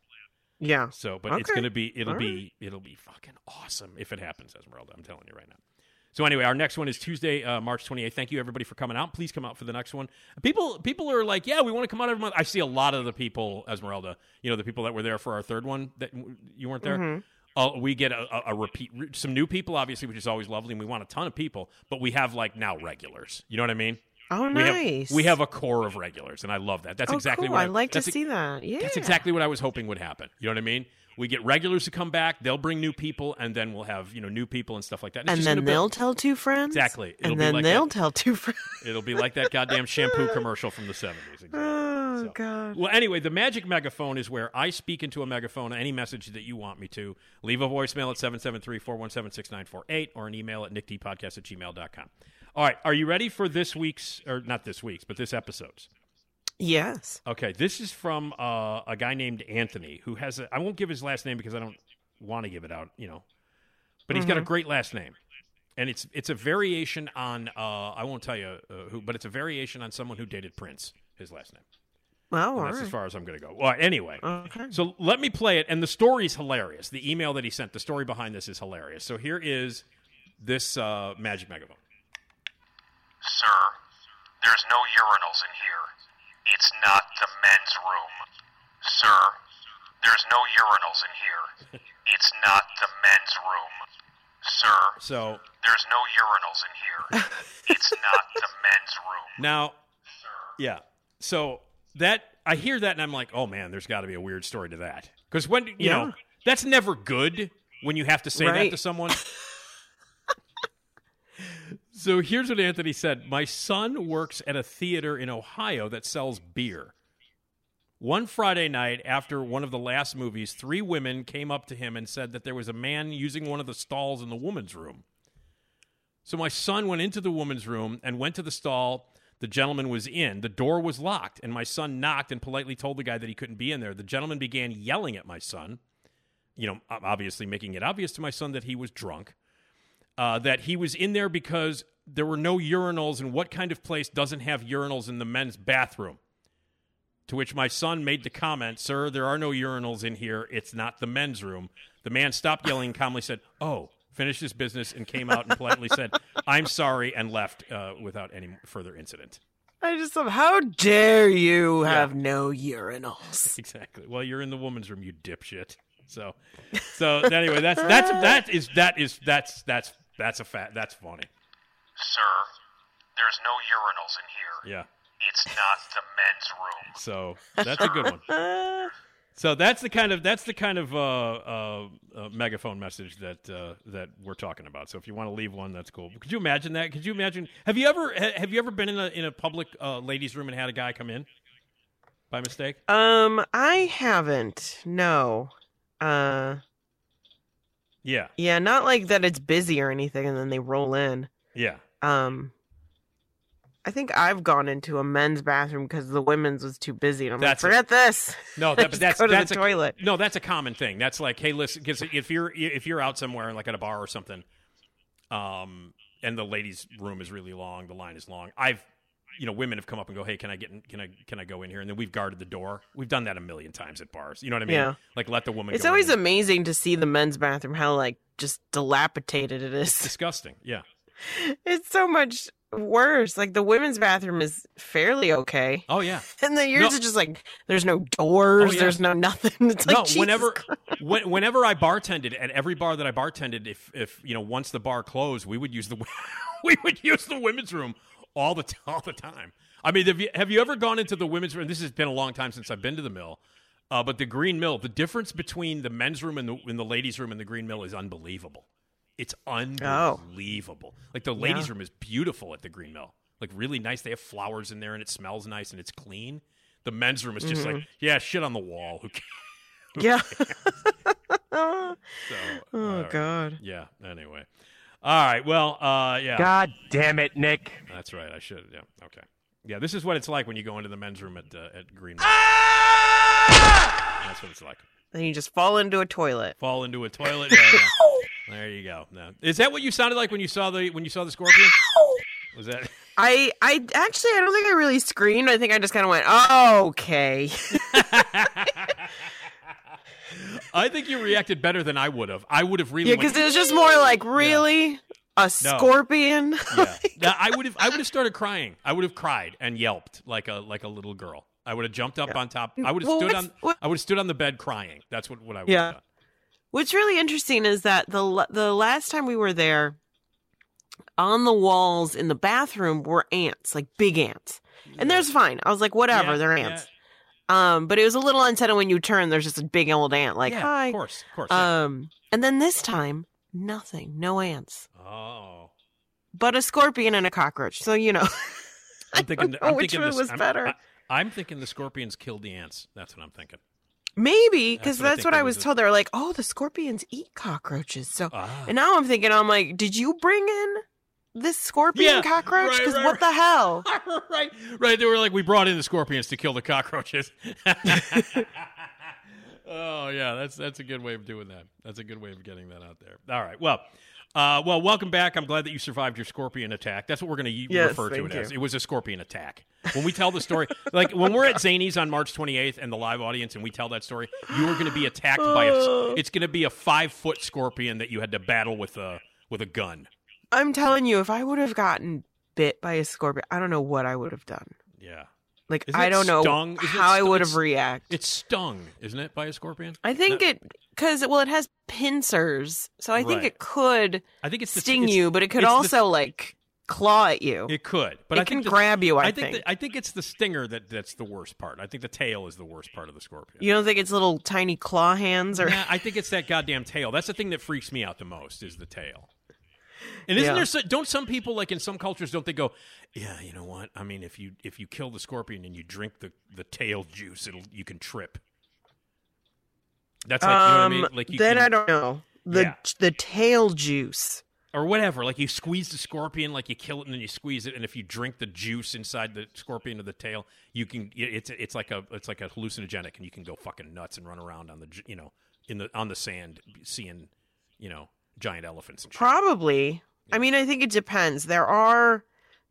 yeah. So, but it's going to be it'll All be it'll be fucking awesome if it happens, Esmeralda. I'm telling you right now. So anyway, our next one is Tuesday, uh, March 28th. Thank you everybody for coming out. Please come out for the next one. People people are like, yeah, we want to come out every month. I see a lot of the people, Esmeralda. You know, the people that were there for our third one that you weren't there. Mm-hmm. Uh, we get a, a, a repeat, some new people, obviously, which is always lovely, and we want a ton of people. But we have like now regulars. You know what I mean? Oh, We have- nice. We have, a core of regulars, and I love that. That's Oh, exactly cool. what I like to see that. Yeah. that's exactly what I was hoping would happen. You know what I mean? We get regulars to come back, they'll bring new people, and then we'll have you know new people and stuff like that. And then they'll tell two friends. Exactly. It'll and then like they'll that. tell two friends. it'll be like that goddamn shampoo commercial from the seventies. Exactly. Oh So- God. Well, anyway, the magic megaphone is where I speak into a megaphone any message that you want me to. Leave a voicemail at 773-417-6948 or an email at nickdpodcast at gmail.com. All right, are you ready for this week's, or not this week's, but this episode's? Yes. Okay, this is from uh, a guy named Anthony who has a. I won't give his last name because I don't want to give it out, you know. But he's got a great last name, and it's it's a variation on. Uh, I won't tell you uh, who, but it's a variation on someone who dated Prince. His last name. Well, And all that's as far as I'm going to go. Well, anyway. Okay. So let me play it, and the story's hilarious. The email that he sent, the story behind this is hilarious. So here is this uh, magic megaphone. Sir, there's no urinals in here. It's not the men's room. Sir, there's no urinals in here. It's not the men's room. Sir, So there's no urinals in here. It's not the men's room. Now, Sir. yeah. So that I hear that and I'm like, oh man, there's got to be a weird story to that. Because when you Yeah. know that's never good when you have to say that to someone. so here's what Anthony said: My son works at a theater in Ohio that sells beer. One Friday night after one of the last movies, three women came up to him and said that there was a man using one of the stalls in the woman's room. So my son went into the woman's room and went to the stall the gentleman was in. The door was locked, and my son knocked and politely told the guy that he couldn't be in there. The gentleman began yelling at my son, you know, obviously making it obvious to my son that he was drunk, uh, that he was in there because there were no urinals, and what kind of place doesn't have urinals in the men's bathroom? To which my son made the comment, Sir, there are no urinals in here. It's not the men's room. The man stopped yelling and calmly said, Oh, finished his business and came out and politely said, I'm sorry, and left uh, without any further incident. I just love. How dare you have no urinals? Exactly. Well, you're in the woman's room, you dipshit. So, so anyway, that's that's that is that is that's that's that's a fact. that's funny. Sir, there's no urinals in here. Yeah. It's not the men's room. So that's a good one. So that's the kind of that's the kind of uh, uh, uh, megaphone message that uh, that we're talking about. So if you want to leave one, that's cool. Could you imagine that? Could you imagine? Have you ever ha- have you ever been in a in a public uh, ladies' room and had a guy come in by mistake? Um, I haven't. No. Uh, Yeah, yeah, not like that. It's busy or anything, and then they roll in. yeah. Um, I think I've gone into a men's bathroom because the women's was too busy, and I'm That's like, forget this. No, that, but that's go to that's the a, toilet. No, that's a common thing. That's like, hey, listen, because if you're if you're out somewhere, like at a bar or something, um, and the ladies' room is really long, the line is long. I've, you know, women have come up and go, hey, can I get in, can I can I go in here? And then we've guarded the door. We've done that a million times at bars. You know what I mean? Yeah. Like let the woman. Go. It's always in. amazing to see the men's bathroom how like just dilapidated it is. disgusting. Yeah. It's so much worse. Like the women's bathroom is fairly okay, Oh yeah. and then yours No. is just like there's no doors, Oh, yeah. there's no nothing. It's like no, Jesus whenever when, whenever I bartended at every bar that I bartended, if if you know once the bar closed, we would use the we would use the women's room all the all the time. I mean, have you have you ever gone into the women's room? This has been a long time since I've been to the mill, uh, but the Green Mill, the difference between the men's room and the in the ladies' room in the Green Mill is unbelievable. It's unbelievable. Like the ladies' Yeah. room is beautiful at the Green Mill. like really nice. They have flowers in there, and it smells nice, and it's clean. The men's room is just Mhm. like, yeah, shit on the wall. Who cares? Yeah. So, oh right. God. Yeah. Anyway. All right. Well. Uh. Yeah. God damn it, Nick. That's right. I should. Yeah. Okay. Yeah. This is what it's like when you go into the men's room at uh, at Green. Ah! That's what it's like. Then you just fall into a toilet. Fall into a toilet. Yeah, yeah. There you go. No. Is that what you sounded like when you saw the when you saw the scorpion? Was that? I I actually I don't think I really screamed. I think I just kind of went, oh, okay. I think you reacted better than I would have. I would have really. yeah, because it was just more like, really, a No. scorpion. Yeah. Now, I would have. I would have started crying. I would have cried and yelped like a like a little girl. I would have jumped up on top. I would have Well, stood on. what- I would have stood on the bed crying. That's what what I would Yeah. have done. What's really interesting is that the the last time we were there, on the walls in the bathroom were ants, like big ants, and there's fine. I was like, whatever, Yeah, they're yeah. ants. Um, but it was a little unsettling when you turn. There's just a big old ant, like yeah, hi. Of course, of course. yeah. Um, and then this time, nothing, no ants, oh, but a scorpion and a cockroach. So you know, I'm thinking. know I'm which thinking one this- was I'm- better. I, am thinking the scorpions killed the ants. That's what I'm thinking. maybe That's because what I that's what I was was told. They're like, oh, the scorpions eat cockroaches. So, Ah. and now I'm thinking, I'm like, did you bring in this scorpion Yeah, cockroach? Because right, what right. the hell? right, right. They were like, we brought in the scorpions to kill the cockroaches. oh yeah, that's that's a good way of doing that. That's a good way of getting that out there. All right, well. Uh, well, welcome back. I'm glad that you survived your scorpion attack. That's what we're going to Yes, refer to thank it as. It was a scorpion attack. When we tell the story, like when we're at Zanies on March 28th and the live audience, and we tell that story, you are going to be attacked by a. It's going to be a five foot scorpion that you had to battle with a with a gun. I'm telling you, if I would have gotten bit by a scorpion, I don't know what I would have done. Yeah, Like Isn't I don't know stung? It how I would have reacted. it's stung, isn't it, by a scorpion? I think No. it because well, it has pincers, so I think Right. it could I think it's the- sting it's- you, but it could it's the- also like claw at you. It could, but It I can think the- grab you, I think. think. that- I think it's the stinger that that's the worst part. I think the tail is the worst part of the scorpion. you don't think it's little tiny claw hands or Yeah, I think it's that goddamn tail. That's the thing that freaks me out the most is the tail. And isn't Yeah. there? So, don't some people like in some cultures don't they go? Yeah, you know what? I mean, if you if you kill the scorpion and you drink the the tail juice, it'll you can trip. That's like you know what I mean. Um, Like you then I don't know the Yeah. the tail juice. or whatever. Like you squeeze the scorpion, like you kill it and then you squeeze it, and if you drink the juice inside the scorpion of the tail, you can. It's it's like a it's like a hallucinogenic, and you can go fucking nuts and run around on the you know in the on the sand seeing you know giant elephants and shit. Probably. I mean, I think it depends. There are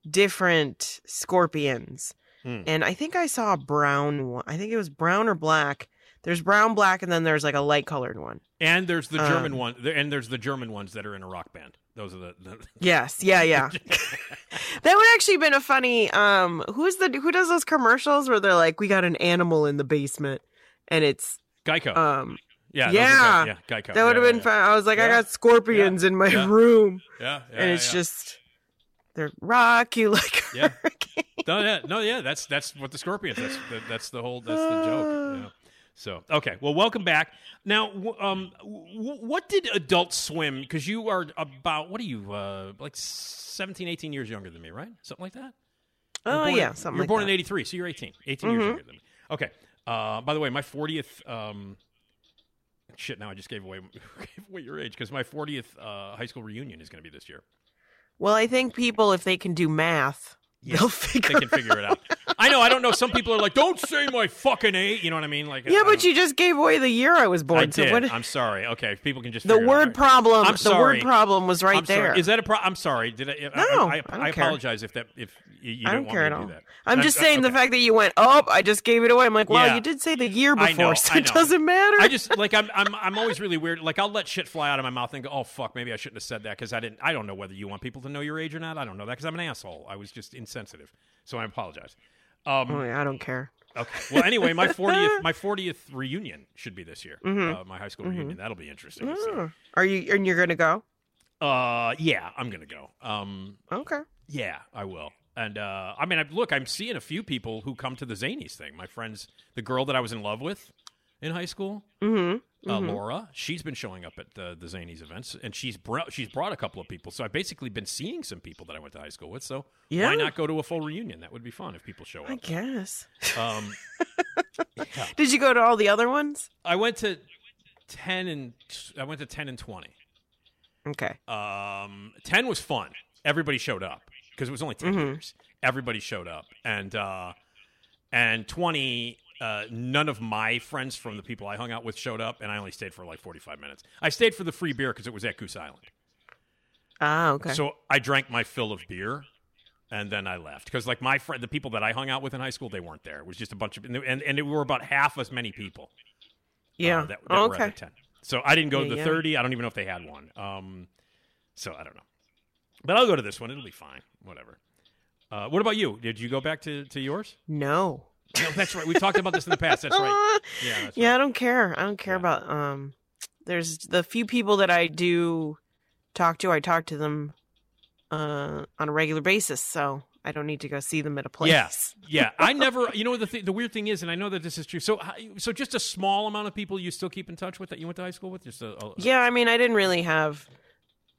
different scorpions. Hmm. And I think I saw a brown one. I think it was brown or black. There's brown, black, and then there's like a light colored one. And there's the German Um, one, and there's the German ones that are in a rock band. Those are the, the Yes, yeah, yeah. that would actually been a funny. Um, who's the who does those commercials where they're like, "We got an animal in the basement," and it's Geico. um, yeah, yeah, yeah, Geico. that would have Yeah, been yeah, fun. I was like, I got scorpions in my room, Yeah, yeah, and it's just they're rock you like Yeah. hurricane. no, yeah, no, yeah. That's that's what the scorpions. That's the, that's the whole. That's the joke. Yeah. So okay, well, welcome back. Now, um, what did Adult Swim? Because you are about what are you uh, like 17, 18 years younger than me, right? Something like that. Oh born yeah, something You're like born that. in '83, so you're 18. 18 years Mhm. younger than me. Okay. Uh, by the way, my 40th. Um, shit. Now I just gave away gave away your age because my 40th uh, high school reunion is going to be this year. Well, I think people, if they can do math, they'll figure. They can figure it out. I know. I don't know. Some people are like, "Don't say my fucking age." You know what I mean? Like, Yeah, but you just gave away the year I was born. I so did. what? I'm sorry. Okay, people can just the out. word problem. I'm the sorry. word problem was right I'm sorry. there. Is that a problem? I'm sorry. Did I? I- No, I, I I, apologize if that if you, you I don't don't want care at to all. do that. I'm just saying the fact that you went, oh, I just gave it away. I'm like, well, Yeah. you did say the year before, know, so it doesn't matter. I just like I'm I'm I'm always really weird. Like I'll let shit fly out of my mouth and go, "Oh fuck, maybe I shouldn't have said that because I didn't. I don't know whether you want people to know your age or not. I don't know that because I'm an asshole. I was just insensitive, so I apologize. Um, Oh, yeah, I don't care. Okay. Well, anyway, my 40th my 40th reunion should be this year. Mhm. Uh, my high school Mhm. reunion. That'll be interesting. to. Oh. Are you? And you're gonna go? Uh, yeah, I'm gonna go. Um, Okay. yeah, I will. And uh, I mean, I, look, I'm seeing a few people who come to the Zanies thing. My friends, the girl that I was in love with, in high school. Mm-hmm. Uh, Laura, she's been showing up at the, the Zanies events, and she's brought she's brought a couple of people. So I've basically been seeing some people that I went to high school with. So Yeah. why not go to a full reunion? That would be fun if people show up. I guess. Um, Did you go to all the other ones? I went to ten and I went to ten and twenty. Okay. Um, ten was fun. Everybody showed up because it was only 10 Mhm. years. Everybody showed up, and uh, and twenty. Uh, none of my friends from the people I hung out with showed up, and I only stayed for like forty five minutes. I stayed for the free beer because it was at Goose Island. Ah, okay. So I drank my fill of beer, and then I left because like my friend, the people that I hung out with in high school, they weren't there. It was just a bunch of, and and it were about half as many people. yeah. uh, that, that Oh, were at okay. the ten. So I didn't go to the yeah. thirty. I don't even know if they had one. Um, so I don't know, but I'll go to this one. It'll be fine. Whatever. Uh, what about you? Did you go back to, to yours? No. No, that's right. We've talked about this in the past. That's right. Yeah, that's yeah, right. I don't care. I don't care Yeah. about um there's the few people that I do talk to, I talk to them uh on a regular basis, so I don't need to go see them at a place. Yeah, yeah. I never. You know the th- the weird thing is, and I know that this is true. So, so just a small amount of people you still keep in touch with that you went to high school with. Just a, a Yeah, I mean, I didn't really have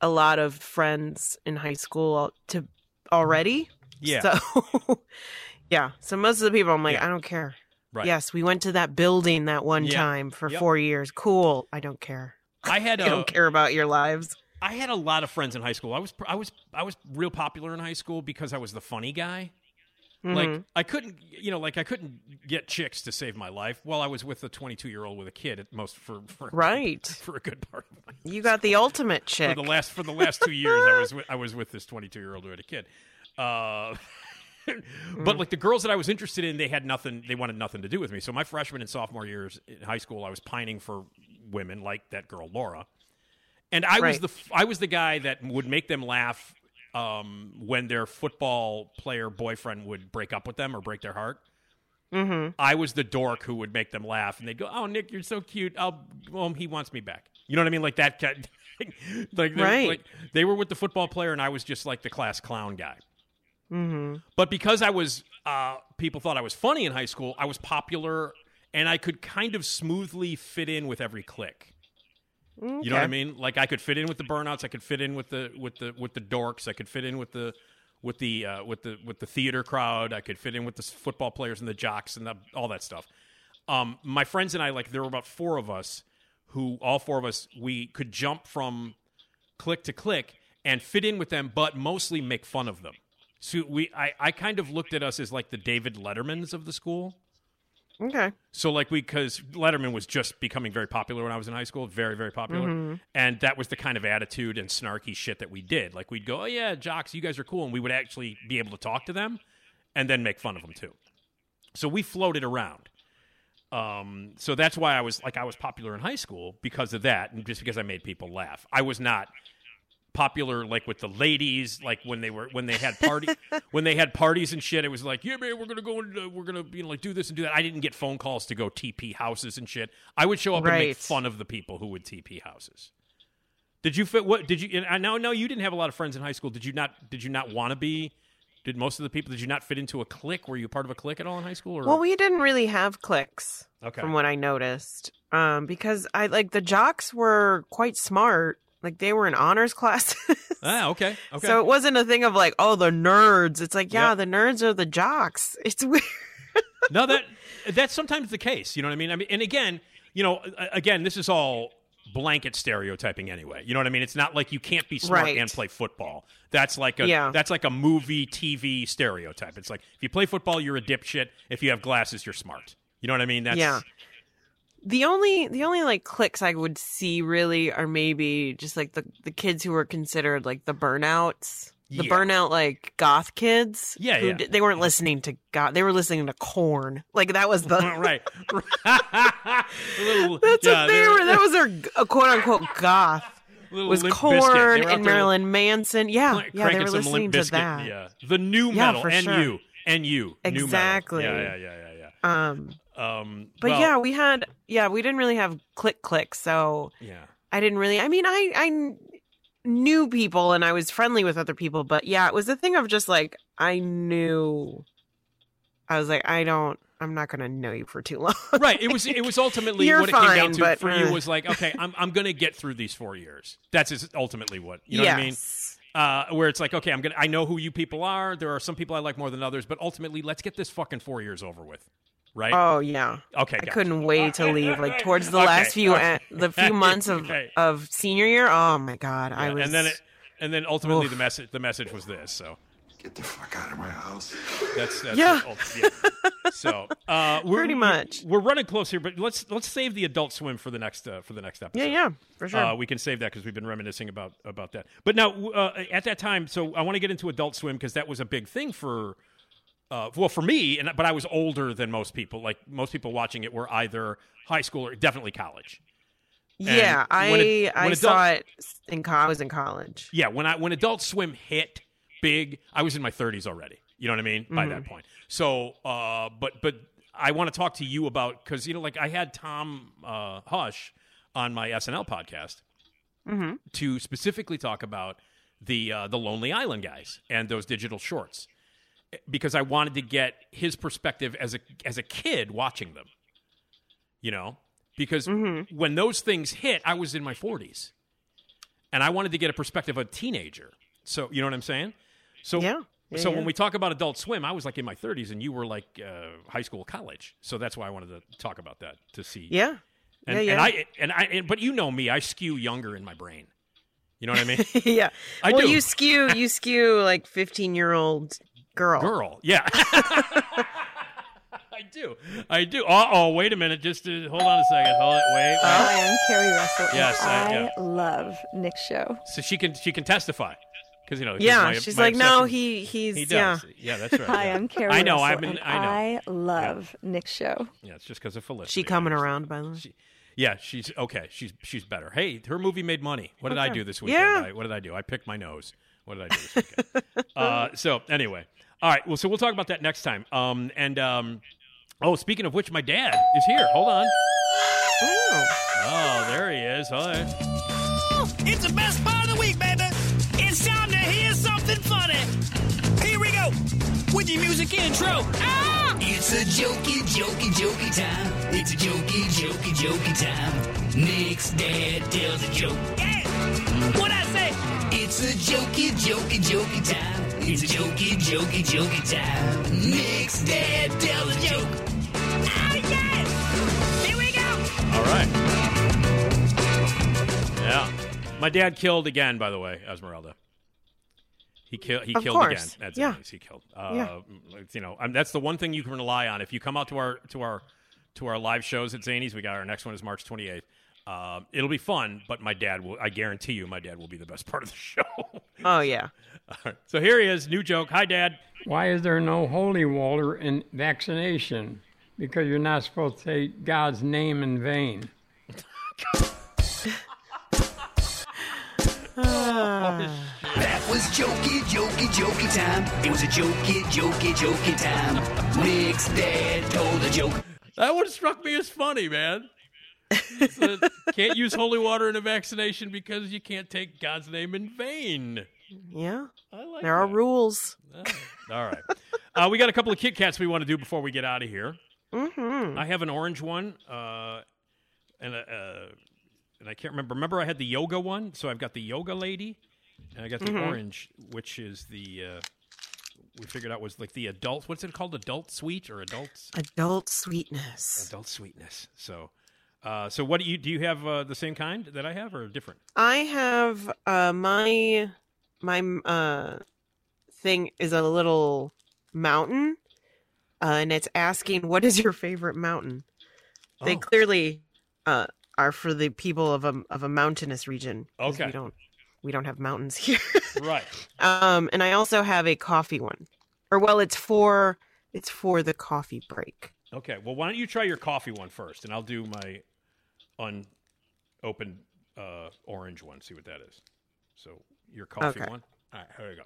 a lot of friends in high school to already. yeah. So Yeah. So most of the people I'm like, Yeah. I don't care. right. Yes, we went to that building that one Yeah. time for Yep. 4 years. Cool. I don't care. I had I a, don't care about your lives. I had a lot of friends in high school. I was I was I was real popular in high school because I was the funny guy. Like Mhm. I couldn't, you know, like I couldn't get chicks to save my life while I was with a 22 year old with a kid at most for for Right. for a good part of my life. You got the ultimate chick. for the last for the last two years I was with, I was with this 22 year old who had a kid. Uh, but like the girls that I was interested in, they had nothing. They wanted nothing to do with me. So my freshman and sophomore years in high school, I was pining for women like that girl Laura, and I was the I was the guy that would make them laugh um, when their football player boyfriend would break up with them or break their heart. Mhm. I was the dork who would make them laugh, and they'd go, "Oh, Nick, you're so cute. I'll, well, he wants me back." You know what I mean? Like that. Kind like, Right. like they were with the football player, and I was just like the class clown guy. Mhm. But because I was, uh, people thought I was funny in high school. I was popular, and I could kind of smoothly fit in with every clique. You know what I mean? Like I could fit in with the burnouts. I could fit in with the with the with the dorks. I could fit in with the with the uh, with the with the theater crowd. I could fit in with the football players and the jocks and the, all that stuff. Um, my friends and I, like, there were about four of us who, all four of us, we could jump from click to click and fit in with them, but mostly make fun of them. So we, I, I kind of looked at us as like the David Lettermans of the school. Okay. So like we because Letterman was just becoming very popular when I was in high school, very very popular, Mm-hmm. and that was the kind of attitude and snarky shit that we did. Like we'd go, "Oh yeah, jocks, you guys are cool," and we would actually be able to talk to them, and then make fun of them too. So we floated around. Um, so that's why I was like I was popular in high school because of that, and just because I made people laugh. I was not popular like with the ladies like when they were when they had party when they had parties and shit it was like yeah man we're gonna go and uh, we're gonna you know like do this and do that i didn't get phone calls to go tp houses and shit i would show up and make fun of the people who would tp houses did you fit what did you and i know no you didn't have a lot of friends in high school did you not did you not want to be did most of the people did you not fit into a clique were you part of a clique at all in high school or Well, we didn't really have clicks Okay. from what I noticed. Um, because I like the jocks were quite smart. Like they were in honors classes. ah okay okay So it wasn't a thing of like, oh, the nerds. It's like, yeah, Yep. the nerds are the jocks. It's weird. no, that that's sometimes the case. You know what I mean? I mean, and again, you know, again, this is all blanket stereotyping anyway. You know what I mean? It's not like you can't be smart Right. and play football. That's like a Yeah. that's like a movie TV stereotype. It's like if you play football, you're a dipshit. If you have glasses, you're smart. You know what I mean? That's Yeah. The only the only like cliques I would see really are maybe just like the the kids who were considered like the burnouts. The Yeah. burnout like goth kids. Yeah, who yeah. di- they weren't listening to goth. They were listening to Korn. Like that was the right. Little- That's yeah, what they were. That was their quote unquote goth. Was Korn They were out and Marilyn Manson. Yeah, crank- yeah, they were listening to that. Yeah, the new Yeah, metal for and sure. you and you nu metal. Exactly. Yeah, yeah, yeah, yeah, yeah. Um, Um, but well, yeah, we had yeah, we didn't really have click click, so yeah. I didn't really. I mean, I I knew people and I was friendly with other people, but yeah, it was a thing of just like I knew. I was like, I don't. I'm not gonna know you for too long. right. It was it was ultimately You're what it came down to but, for you uh, was like, okay, I'm I'm gonna get through these four years. That's is ultimately what you know what I mean. Uh, where it's like, okay, I'm gonna I know who you people are. There are some people I like more than others, but ultimately, let's get this fucking four years over with. Right. Oh yeah. Okay, I gotcha. couldn't wait to leave. Like towards the Okay, last few okay. uh, the few months of Okay. of senior year. Oh my god, I was. and then it, and then ultimately Oof. the message the message was this. So Get the fuck out of my house. that's, that's Yeah. yeah. So uh, we're, Pretty much. we're running close here, but let's let's save the Adult Swim for the next uh, for the next episode. yeah, yeah, for sure. Uh, we can save that because we've been reminiscing about about that. But now, uh, at that time, so I want to get into Adult Swim because that was a big thing for, uh, well, for me. And but I was older than most people. Like most people watching it were either high school or definitely college. yeah, I when it- I when saw adult- it in co- I was in college. Yeah, when I when Adult Swim hit big, I was in my 30s already. You know what I mean? By Mm-hmm. that point. So, uh, but but I want to talk to you about because you know, like I had Tom uh, Hush on my SNL podcast Mm-hmm. to specifically talk about the uh, the Lonely Island guys and those digital shorts because I wanted to get his perspective as a as a kid watching them. You know, because Mm-hmm. when those things hit, I was in my 40s. And I wanted to get a perspective of a teenager. So, you know what I'm saying? So Yeah. Yeah, so yeah. when we talk about Adult Swim, I was like in my 30s and you were like uh, high school, college. So that's why I wanted to talk about that to see. Yeah, And, yeah, yeah. and I and I and, but you know me, I skew younger in my brain. You know what I mean? yeah. I well, do. you skew you skew like 15 year old girl. Girl, yeah. I do. I do. Uh oh, wait a minute. Just uh, hold on a second. Hold it. Wait. wait. Hi, I'm Keri Russell. Yes, I- I, yeah. love Nick's show. So she can she can testify because you know. Yeah, my- she's my like, no, he he's he yeah. does yeah that's right Hi, yeah. I'm Keri I know Russell, I've been I know I love Nick's show. yeah it's just because of Felicity She coming around by the way. She- yeah she's okay she's she's better hey her movie made money what did I do this weekend Yeah. I, what did I do I picked my nose what did I do this weekend uh, so anyway all right well so we'll talk about that next time um and um oh speaking of which my dad is here hold on Oh. oh there he is hi It's the best part of the week, baby. It's time to hear something funny. Here we go with your music intro. Ah! It's a jokey, jokey, jokey time. It's a jokey, jokey, jokey time. Nick's dad tells a joke. Yeah! What I say? It's a jokey, jokey, jokey time. It's a jokey, jokey, jokey time. Nick's dad tells a joke. Oh, yeah! Here we go! all right yeah my dad killed again by the way Esmeralda he killed. He killed course. again. That's Yeah. Denny's. He killed. Uh, Yeah. You know, um, that's the one thing you can rely on. If you come out to our to our to our live shows at Zanies, we got our next one is March 28th. Um, it'll be fun, but my dad will. I guarantee you, my dad will be the best part of the show. Oh yeah. All right. So here he is, new joke. Hi, Dad. Why is there no holy water in vaccination? Because you're not supposed to take God's name in vain. That was jokey, jokey, jokey time. It was a jokey, jokey, jokey time. Nick's dad told a joke. That one struck me as funny, man. He can't use holy water in a vaccination because you can't take God's name in vain. Yeah. I like There are that. rules. All right. Uh, we got a couple of Kit Kats we want to do before we get out of here. Mm-hmm. I have an orange one, uh, and a, uh, and I can't remember. Remember, I had the yoga one, so I've got the yoga lady, and I got the Mhm. orange, which is the uh, we figured out was like the adult. What's it called? Adult sweet or adults? Adult sweetness. Adult sweetness. So, uh, so what do you do? You have uh, the same kind that I have, or different? I have uh my my uh thing is a little mountain, uh, and it's asking what is your favorite mountain. They Oh. clearly uh are for the people of a of a mountainous region. Okay. we don't we don't have mountains here. Right. um, and I also have a coffee one, or well, it's for it's for the coffee break. Okay. Well, why don't you try your coffee one first, and I'll do my unopened uh, orange one. See what that is. So your coffee Okay. one. All right. Here we go.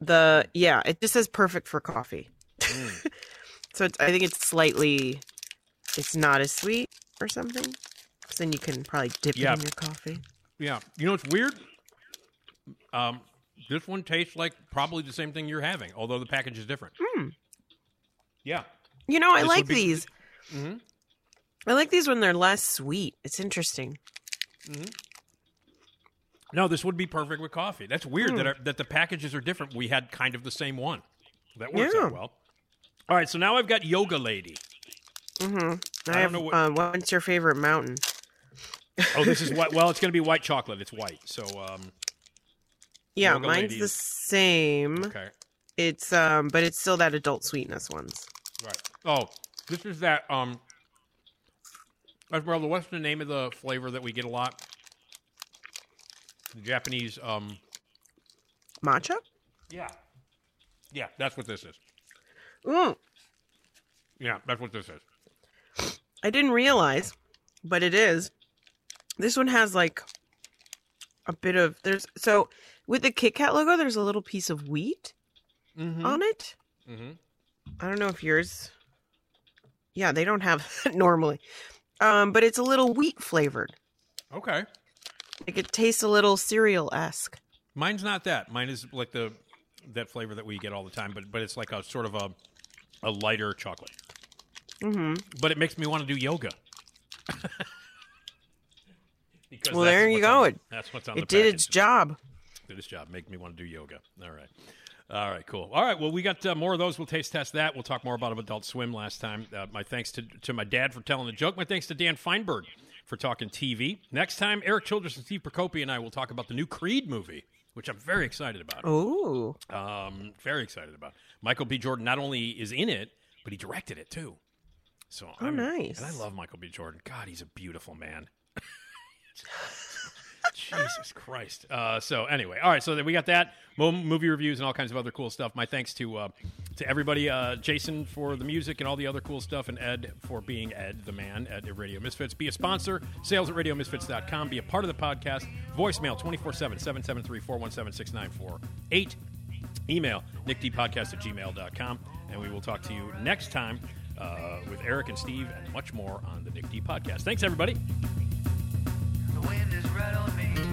The yeah, it just says perfect for coffee. Mm. so it's, I think it's slightly, it's not as sweet or something. So then you can probably dip Yeah. it in your coffee. Yeah. You know, it's weird. Um, this one tastes like probably the same thing you're having, although the package is different. Hmm. Yeah. You know, I This like be- these. Mhm. I like these when they're less sweet. It's interesting. No, this would be perfect with coffee. That's weird Hmm. that our, that the packages are different. We had kind of the same one. That works Yeah. out well. All right, so now I've got Yoga Lady. Mm-hmm. I I, have. know what- uh, what's your favorite mountain? Oh, this is what? Well, it's going to be white chocolate. It's white. So, um, Yeah, Yoga mine's Lady the is- same. okay, It's um, but it's still that adult sweetness ones. right. Oh, this is that. Um, Esmeralda, what's the name of the flavor that we get a lot? The Japanese. Um, Matcha. yeah, yeah, that's what this is. Mm, Yeah, that's what this is. I didn't realize, but it is. This one has like a bit of there's so with the Kit Kat logo, there's a little piece of wheat Mhm. on it. Mm-hmm. I don't know if yours. Yeah, they don't have that normally, um, but it's a little wheat flavored. Okay. Like it tastes a little cereal esque. Mine's not that. Mine is like the that flavor that we get all the time, but but it's like a sort of a a lighter chocolate. Mm-hmm. But it makes me want to do yoga. Because Well, there you go. on- It that's what's on the it did its job. Did its job. Make me want to do yoga. All right. All right, cool. All right, well, we got uh, more of those. We'll taste test that. We'll talk more about Adult Swim last time. Uh, my thanks to, to my dad for telling the joke. My thanks to Dan Fienberg for talking TV. Next time, Eric Childress and Steve Prokopy and I will talk about the new Creed movie, which I'm very excited about. Ooh. Um, very excited about. Michael B. Jordan not only is in it, but he directed it too. So Oh, I'm- nice. And I love Michael B. Jordan. God, he's a beautiful man. Jesus Christ. Uh, so anyway, all right. So we got that Mo- movie reviews and all kinds of other cool stuff. My thanks to uh, to everybody, uh, Jason for the music and all the other cool stuff, and Ed for being Ed, the man at Radio Misfits. Be a sponsor. Sales at RadioMisfits.com. Be a part of the podcast. Voicemail 24-7, 773-417-6948. Email nickdpodcast at gmail.com. And we will talk to you next time uh, with Eric and Steve and much more on the Nick D Podcast. Thanks, everybody. Wind is right on me.